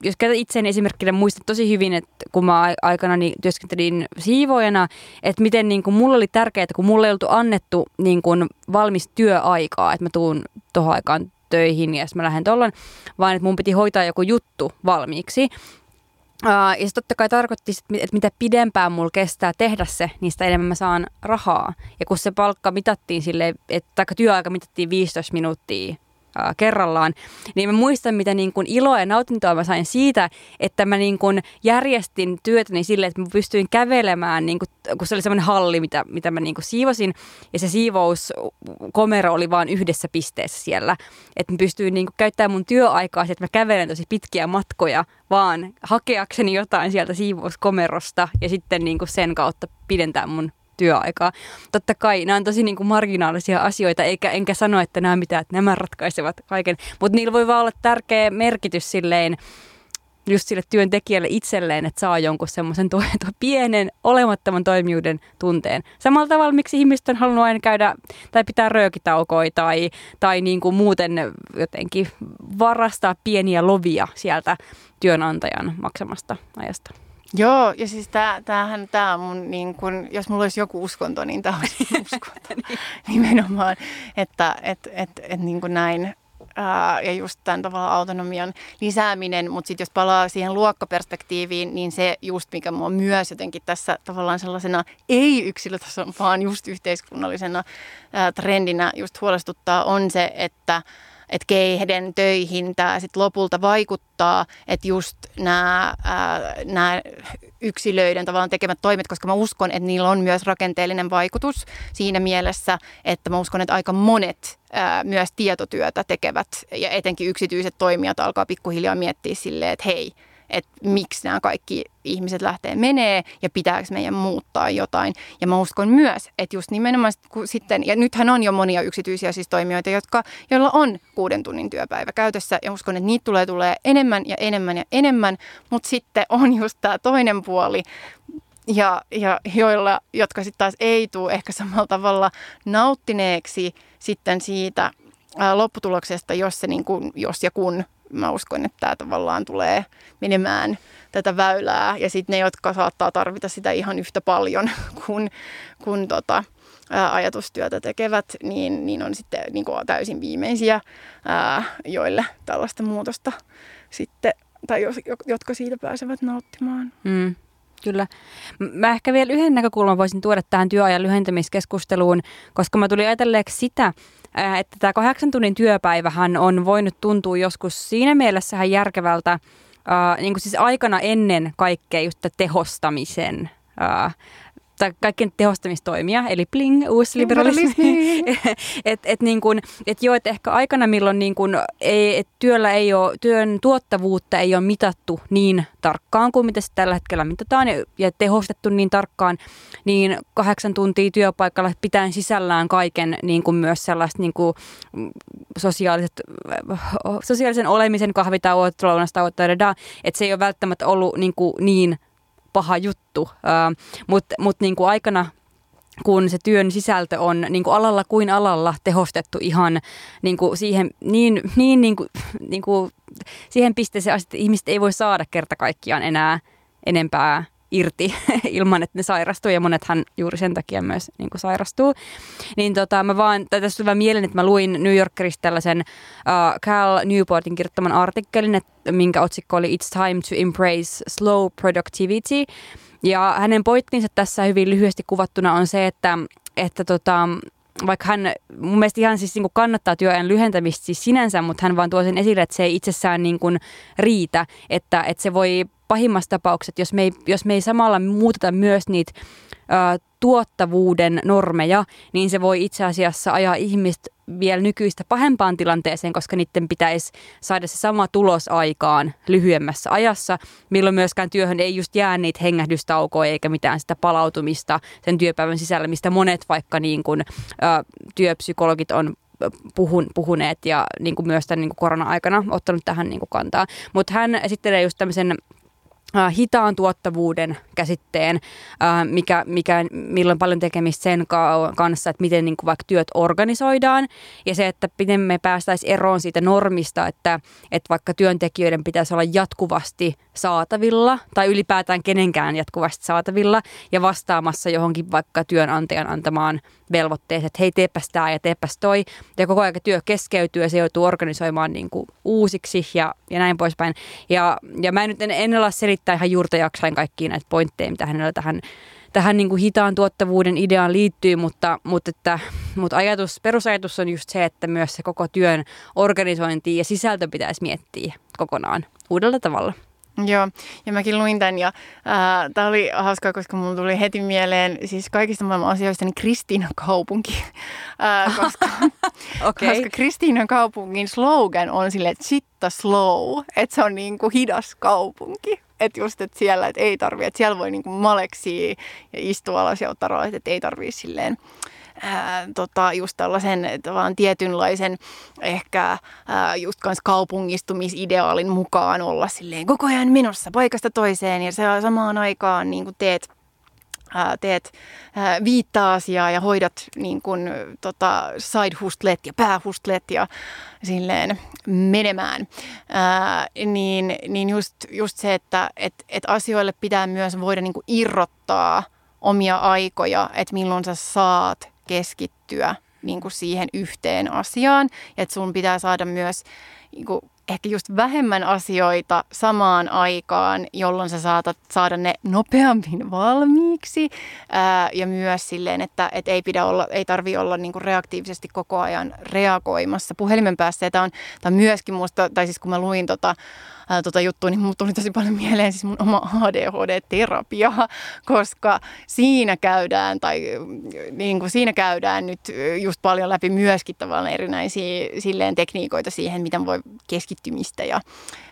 jos käytän itseäni esimerkkinä, muistan tosi hyvin, että kun mä aikana niin työskentelin siivoojana, että miten niinku mulla oli tärkeää, kun mulle ei oltu annettu niin kuin valmis työaikaa, että mä tuun tuohon aikaan töihin ja sitten mä lähden tuolloin, vaan että mun piti hoitaa joku juttu valmiiksi. Ja se totta kai tarkoitti, että mitä pidempään mulla kestää tehdä se, niin sitä enemmän mä saan rahaa. Ja kun se palkka mitattiin sille, että työaika mitattiin 15 minuuttia kerrallaan, niin mä muistan, mitä niin kuin iloa ja nautintoa mä sain siitä, että mä niin kuin järjestin työtäni silleen, että mä pystyin kävelemään, niin kuin, kun se oli semmoinen halli, mitä, mitä mä niin kuin siivosin, ja se siivouskomero oli vaan yhdessä pisteessä siellä. Että mä pystyin niin kuin käyttämään mun työaikaa, että mä kävelen tosi pitkiä matkoja, vaan hakeakseni jotain sieltä siivouskomerosta, ja sitten niin kuin sen kautta pidentää mun työaikaa. Totta kai nämä on tosi niin kuin marginaalisia asioita, eikä, enkä sano, että nämä mitään, että nämä ratkaisevat kaiken, mutta niillä voi vaan olla tärkeä merkitys silleen, just sille työntekijälle itselleen, että saa jonkun semmoisen to- to- pienen olemattoman toimijuuden tunteen. Samalla tavalla, miksi ihmiset on halunnut aina käydä tai pitää röökitaukoja tai, tai niin kuin muuten jotenkin varastaa pieniä lovia sieltä työnantajan maksamasta ajasta. Joo, ja siis tää, tämähän tämä on mun, niin kun, jos mulla olisi joku uskonto, niin tämä olisi uskonto niin. nimenomaan, että et, et, et, niin kuin näin. Ää, ja just tämän tavalla autonomian lisääminen, mutta sitten jos palaa siihen luokkaperspektiiviin, niin se just mikä mua myös jotenkin tässä tavallaan sellaisena ei-yksilötason, vaan just yhteiskunnallisena ää, trendinä just huolestuttaa on se, että että keiden töihin tämä sitten lopulta vaikuttaa, että just nämä yksilöiden tavallaan tekemät toimet, koska mä uskon, että niillä on myös rakenteellinen vaikutus siinä mielessä, että mä uskon, että aika monet ää, myös tietotyötä tekevät. Ja etenkin yksityiset toimijat alkaa pikkuhiljaa miettiä silleen, että hei, että miksi nämä kaikki ihmiset lähtee menee ja pitääkö meidän muuttaa jotain. Ja mä uskon myös, että just nimenomaan kun sitten, ja nythän on jo monia yksityisiä siis toimijoita, jotka, joilla on kuuden tunnin työpäivä käytössä ja uskon, että niitä tulee, tulee enemmän ja enemmän ja enemmän, mutta sitten on just tämä toinen puoli, ja, ja joilla, jotka sitten taas ei tule ehkä samalla tavalla nauttineeksi sitten siitä lopputuloksesta, jos, se niin kuin, jos ja kun mä uskon, että tämä tavallaan tulee menemään tätä väylää. Ja sitten ne, jotka saattaa tarvita sitä ihan yhtä paljon kuin, kuin tota, ajatustyötä tekevät, niin, niin on sitten niin kuin täysin viimeisiä, ää, joille tällaista muutosta sitten, tai jos, jotka siitä pääsevät nauttimaan. Mm. Kyllä. Mä ehkä vielä yhden näkökulman voisin tuoda tähän työajan lyhentämiskeskusteluun, koska mä tulin ajatelleeksi sitä, että tämä kahdeksan tunnin työpäivähän on voinut tuntua joskus siinä mielessä ihan järkevältä, niin kuin siis aikana ennen kaikkea just tehostamisen tai kaikkien tehostamistoimia, eli bling, uusi liberalismi. et, et niin kun, et joo, et ehkä aikana, milloin niin kun ei, et työllä ei ole, työn tuottavuutta ei ole mitattu niin tarkkaan kuin mitä se tällä hetkellä mitataan ja, ja tehostettu niin tarkkaan, niin kahdeksan tuntia työpaikalla pitäen sisällään kaiken niin kuin myös sellaista niin kuin sosiaaliset, sosiaalisen olemisen kahvitauot, lounastauot, että se ei ole välttämättä ollut niin, kuin niin paha juttu, mutta mut niinku aikana kun se työn sisältö on niin kuin alalla kuin alalla tehostettu ihan niin siihen, niin, niin, niin kuin, niin siihen pisteeseen että ihmiset ei voi saada kerta kaikkiaan enää enempää irti ilman, että ne sairastuu ja monethan juuri sen takia myös niin kuin sairastuu. Niin tota, mä vaan, tai tässä tuli mieleen, että mä luin New Yorkerista tällaisen uh, Cal Newportin kirjoittaman artikkelin, että, minkä otsikko oli It's time to embrace slow productivity. Ja hänen pointtinsa tässä hyvin lyhyesti kuvattuna on se, että, että tota, vaikka hän mun mielestä ihan siis niin kannattaa työajan lyhentämistä siis sinänsä, mutta hän vaan tuo sen esille, että se ei itsessään niin kuin riitä, että, että se voi pahimmassa tapauksessa, jos me ei, jos me ei samalla muuteta myös niitä tuottavuuden normeja, niin se voi itse asiassa ajaa ihmistä vielä nykyistä pahempaan tilanteeseen, koska niiden pitäisi saada se sama tulos aikaan lyhyemmässä ajassa, milloin myöskään työhön ei just jää niitä hengähdystaukoja eikä mitään sitä palautumista sen työpäivän sisällä, mistä monet vaikka niin kuin, ä, työpsykologit on puhun, puhuneet ja niin kuin myös tämän niin kuin korona-aikana ottanut tähän niin kuin kantaa. Mutta hän esittelee just tämmöisen hitaan tuottavuuden käsitteen, äh, mikä, mikä, milloin paljon tekemistä sen kanssa, että miten niin kuin vaikka työt organisoidaan ja se, että miten me päästäisiin eroon siitä normista, että, että vaikka työntekijöiden pitäisi olla jatkuvasti saatavilla tai ylipäätään kenenkään jatkuvasti saatavilla ja vastaamassa johonkin vaikka työnantajan antamaan velvoitteeseen, että hei teepäs tämä ja teepäs toi. Ja koko ajan työ keskeytyy ja se joutuu organisoimaan niin kuin uusiksi ja, ja näin poispäin. Ja, ja mä en nyt en, en ala selittää ihan juurta jaksain kaikkiin näitä pointteja, mitä hänellä tähän tähän niin kuin hitaan tuottavuuden ideaan liittyy, mutta, mutta, että, mutta ajatus, perusajatus on just se, että myös se koko työn organisointi ja sisältö pitäisi miettiä kokonaan uudella tavalla. Joo, ja mäkin luin tämän ja äh, tämä oli hauskaa, koska mulla tuli heti mieleen siis kaikista maailman asioista niin Kristiinan kaupunki, äh, koska, okay. koska Kristiinan kaupungin slogan on sille, että sitta slow, että se on niin kuin hidas kaupunki. Että just, että siellä et ei tarvitse, että siellä voi niin kuin maleksia ja istua alas ja ottaa rauhat, että ei tarvitse silleen ää, tota, just tällaisen vaan tietynlaisen ehkä ää, just kans kaupungistumisideaalin mukaan olla silleen koko ajan menossa paikasta toiseen ja samaan aikaan niin kuin teet teet viittä asiaa ja hoidat niin kuin, tota, side hustlet ja päähustlet ja silleen menemään, ää, niin, niin just, just se, että et, et asioille pitää myös voida niin kuin irrottaa omia aikoja, että milloin sä saat keskittyä niin kuin siihen yhteen asiaan. Että sun pitää saada myös niin kuin, ehkä just vähemmän asioita samaan aikaan, jolloin sä saatat saada ne nopeammin valmiiksi. Ää, ja myös silleen, että et ei, pidä olla, ei tarvi olla niinku reaktiivisesti koko ajan reagoimassa puhelimen päässä. Tämä on, on myöskin musta, tai siis kun mä luin tota, ää, tota juttua, niin mulle tuli tosi paljon mieleen siis mun oma ADHD-terapia, koska siinä käydään, tai niin kuin siinä käydään nyt just paljon läpi myöskin tavallaan erinäisiä silleen tekniikoita siihen, miten voi keskittymistä ja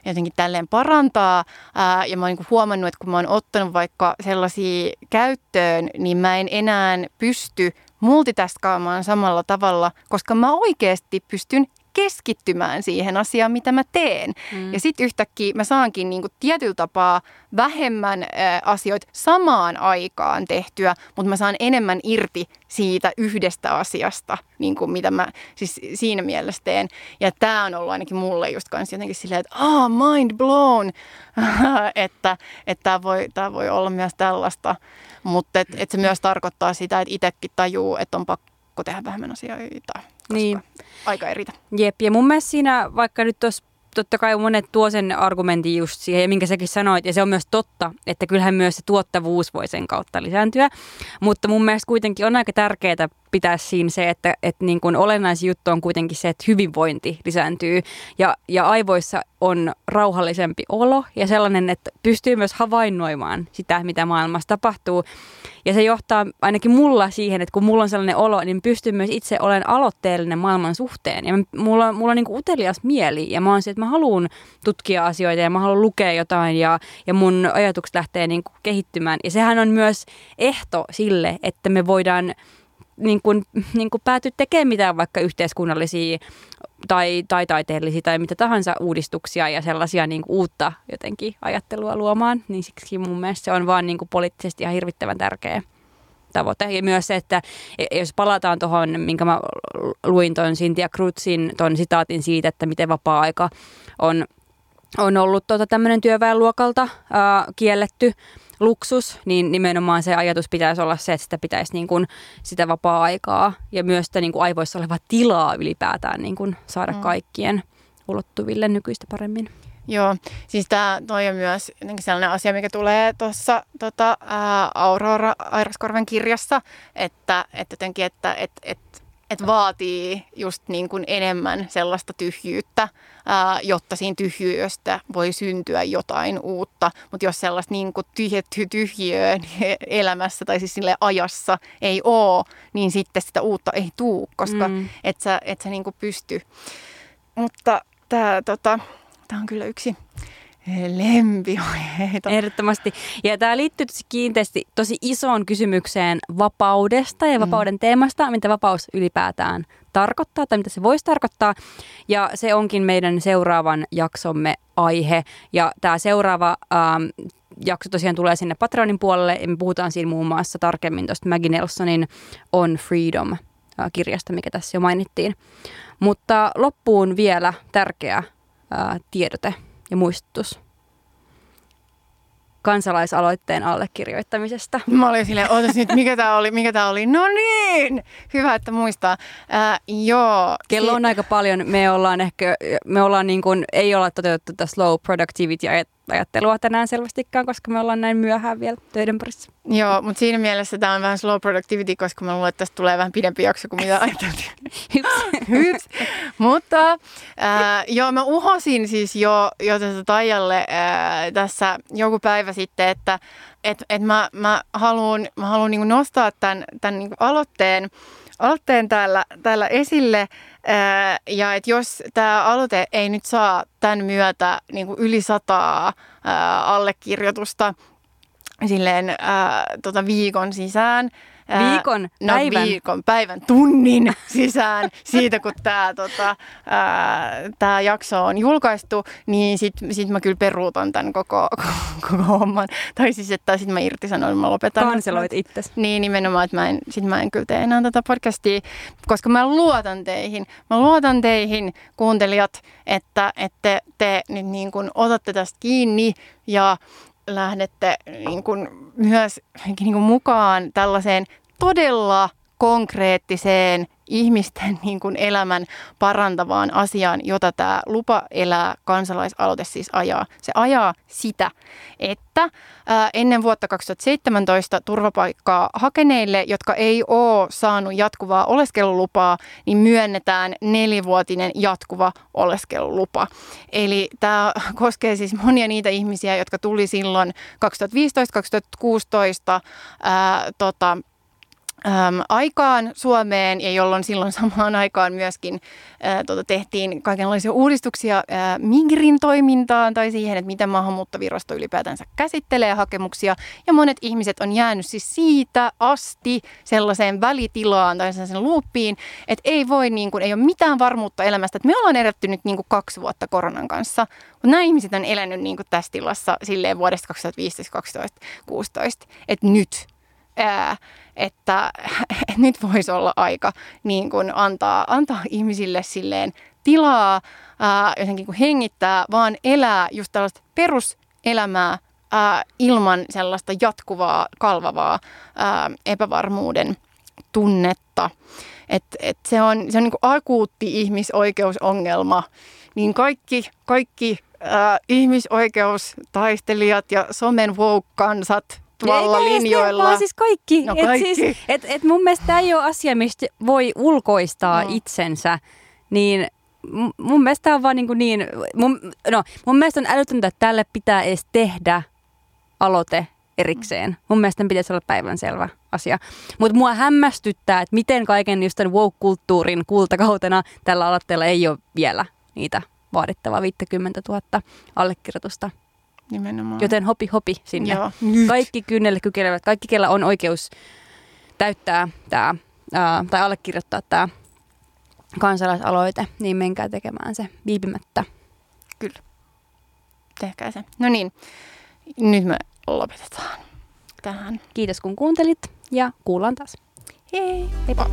jotenkin tälleen parantaa. Ää, ja mä oon niin huomannut, että kun mä oon ottanut vaikka sellaisia käyttöön, niin mä en enää pysty multitaskaamaan samalla tavalla, koska mä oikeasti pystyn keskittymään siihen asiaan, mitä mä teen. Mm. Ja sitten yhtäkkiä mä saankin niin kuin tietyllä tapaa vähemmän ä, asioita samaan aikaan tehtyä, mutta mä saan enemmän irti siitä yhdestä asiasta, niin kuin mitä mä siis siinä mielessä teen. Ja tämä on ollut ainakin mulle just kanssa jotenkin silleen, että ah, mind blown, että tämä voi, tää voi olla myös tällaista. Mutta et, et se myös tarkoittaa sitä, että itsekin tajuu, että on pakko tehdä vähemmän asioita, koska niin. aika ei riitä. Jep, ja mun mielestä siinä, vaikka nyt tuossa totta kai monet tuo sen argumentin just siihen, ja minkä säkin sanoit, ja se on myös totta, että kyllähän myös se tuottavuus voi sen kautta lisääntyä. Mutta mun mielestä kuitenkin on aika tärkeää pitää siinä se, että, että niin kuin olennaisin juttu on kuitenkin se, että hyvinvointi lisääntyy ja, ja aivoissa on rauhallisempi olo ja sellainen, että pystyy myös havainnoimaan sitä, mitä maailmassa tapahtuu. Ja se johtaa ainakin mulla siihen, että kun mulla on sellainen olo, niin pystyy myös itse olemaan aloitteellinen maailman suhteen. Ja mulla, mulla on niin kuin utelias mieli ja mä oon se, että mä haluan tutkia asioita ja mä haluan lukea jotain ja, ja mun ajatukset lähtee niin kuin kehittymään. Ja sehän on myös ehto sille, että me voidaan niin kuin, niin kuin pääty tekemään mitään vaikka yhteiskunnallisia tai, tai taiteellisia tai mitä tahansa uudistuksia ja sellaisia niin kuin uutta jotenkin ajattelua luomaan, niin siksi mun mielestä se on vaan niin kuin poliittisesti ihan hirvittävän tärkeä tavoite. Ja myös se, että e, jos palataan tuohon, minkä mä luin tuon Cynthia Cruzin tuon sitaatin siitä, että miten vapaa-aika on, on ollut tuota tämmöinen työväenluokalta ää, kielletty luksus, niin nimenomaan se ajatus pitäisi olla se, että sitä pitäisi niin kuin sitä vapaa-aikaa ja myös sitä niin kuin aivoissa olevaa tilaa ylipäätään niin kuin saada mm. kaikkien ulottuville nykyistä paremmin. Joo, siis tämä toi on myös sellainen asia, mikä tulee tuossa tota, Aurora Airaskorven kirjassa, että, että jotenkin, että et, et että vaatii just niin kuin enemmän sellaista tyhjyyttä, ää, jotta siinä tyhjyydestä voi syntyä jotain uutta. Mutta jos sellaista niin kuin tyhjettyä tyhjiöä elämässä tai siis sille ajassa ei ole, niin sitten sitä uutta ei tule, koska mm. et sä, et sä niin kuin pysty. Mutta tämä tota, on kyllä yksi lempiaiheita. Ehdottomasti. Ja tämä liittyy tosi kiinteästi tosi isoon kysymykseen vapaudesta ja mm. vapauden mm. teemasta, mitä vapaus ylipäätään tarkoittaa tai mitä se voisi tarkoittaa. Ja se onkin meidän seuraavan jaksomme aihe. Ja tämä seuraava ähm, jakso tosiaan tulee sinne Patreonin puolelle ja me puhutaan siinä muun muassa tarkemmin tuosta Maggie Nelsonin On Freedom äh, kirjasta, mikä tässä jo mainittiin. Mutta loppuun vielä tärkeä ää, äh, tiedote ja muistutus kansalaisaloitteen allekirjoittamisesta. Mä olin silleen, ootas nyt, mikä tämä oli, mikä tämä oli. No niin, hyvä, että muistaa. Ää, joo. Kello on aika paljon. Me ollaan ehkä, me ollaan niin kuin, ei olla toteutettu tätä slow productivity ajattelua tänään selvästikään, koska me ollaan näin myöhään vielä töiden parissa. Joo, mutta siinä mielessä tämä on vähän slow productivity, koska mä luulen, että tästä tulee vähän pidempi jakso kuin mitä ajateltiin. Hyps. Hyps. Mutta äh, joo, mä uhosin siis jo, jo tätä Taijalle äh, tässä joku päivä sitten, että et, et mä, mä haluan mä haluun niinku nostaa tämän, tämän niinku aloitteen, aloitteen täällä, täällä esille. Ja että jos tämä aloite ei nyt saa tämän myötä niin kuin yli sataa allekirjoitusta silleen tota viikon sisään, Viikon, no, päivän? viikon, päivän, tunnin sisään siitä, kun tämä tota, tää jakso on julkaistu, niin sitten sit mä kyllä peruutan tämän koko, koko homman. Tai siis, että sitten mä irtisanoin, mä lopetan. Kanseloit itse. Niin, nimenomaan, että mä en, sit mä en kyllä tee enää tätä podcastia, koska mä luotan teihin. Mä luotan teihin, kuuntelijat, että, että te, te nyt niin kuin otatte tästä kiinni ja lähdette niin kuin myös niin kuin mukaan tällaiseen todella konkreettiseen ihmisten niin kuin elämän parantavaan asiaan, jota tämä lupa elää kansalaisaloite siis ajaa. Se ajaa sitä, että ää, ennen vuotta 2017 turvapaikkaa hakeneille, jotka ei ole saanut jatkuvaa oleskelulupaa, niin myönnetään nelivuotinen jatkuva oleskelulupa. Eli tämä koskee siis monia niitä ihmisiä, jotka tuli silloin 2015-2016 ää, tota, äm, aikaan Suomeen ja jolloin silloin samaan aikaan myöskin ää, tota, tehtiin kaikenlaisia uudistuksia ää, Migrin toimintaan tai siihen, että miten maahanmuuttovirasto ylipäätänsä käsittelee hakemuksia. Ja monet ihmiset on jäänyt siis siitä asti sellaiseen välitilaan tai sellaiseen luuppiin, että ei voi, niin kuin, ei ole mitään varmuutta elämästä. Että me ollaan eletty nyt niin kuin kaksi vuotta koronan kanssa, mutta nämä ihmiset on elänyt niin kuin tässä tilassa silleen vuodesta 2015-2016, että nyt ää, että, nyt voisi olla aika niin kuin antaa, antaa ihmisille silleen tilaa ää, jotenkin kuin hengittää, vaan elää just tällaista peruselämää ää, ilman sellaista jatkuvaa, kalvavaa ää, epävarmuuden tunnetta. Et, et se on, se on niin akuutti ihmisoikeusongelma. Niin kaikki, kaikki äh, ihmisoikeustaistelijat ja somen woke-kansat tuolla Eikä linjoilla. Vaan siis kaikki. No Et kaikki. siis, et, et mun mielestä tämä ei ole asia, mistä voi ulkoistaa No. itsensä. Niin mun mielestä on vaan niin, kuin niin mun, no, mun mielestä on älytöntä, että tälle pitää edes tehdä aloite erikseen. Mun mielestä pitäisi olla päivänselvä asia. Mutta mua hämmästyttää, että miten kaiken just tämän woke-kulttuurin kultakautena tällä aloitteella ei ole vielä niitä vaadittavaa 50 000 allekirjoitusta. Nimenomaan. Joten hopi hopi sinne. Joo, nyt. Kaikki kynnelle kykenevät, kaikki kellä on oikeus täyttää tämä, tai allekirjoittaa tämä kansalaisaloite, niin menkää tekemään se viipymättä. Kyllä. Tehkää se. No niin, nyt me lopetetaan tähän. Kiitos kun kuuntelit ja kuullaan taas. Hei! Heippa!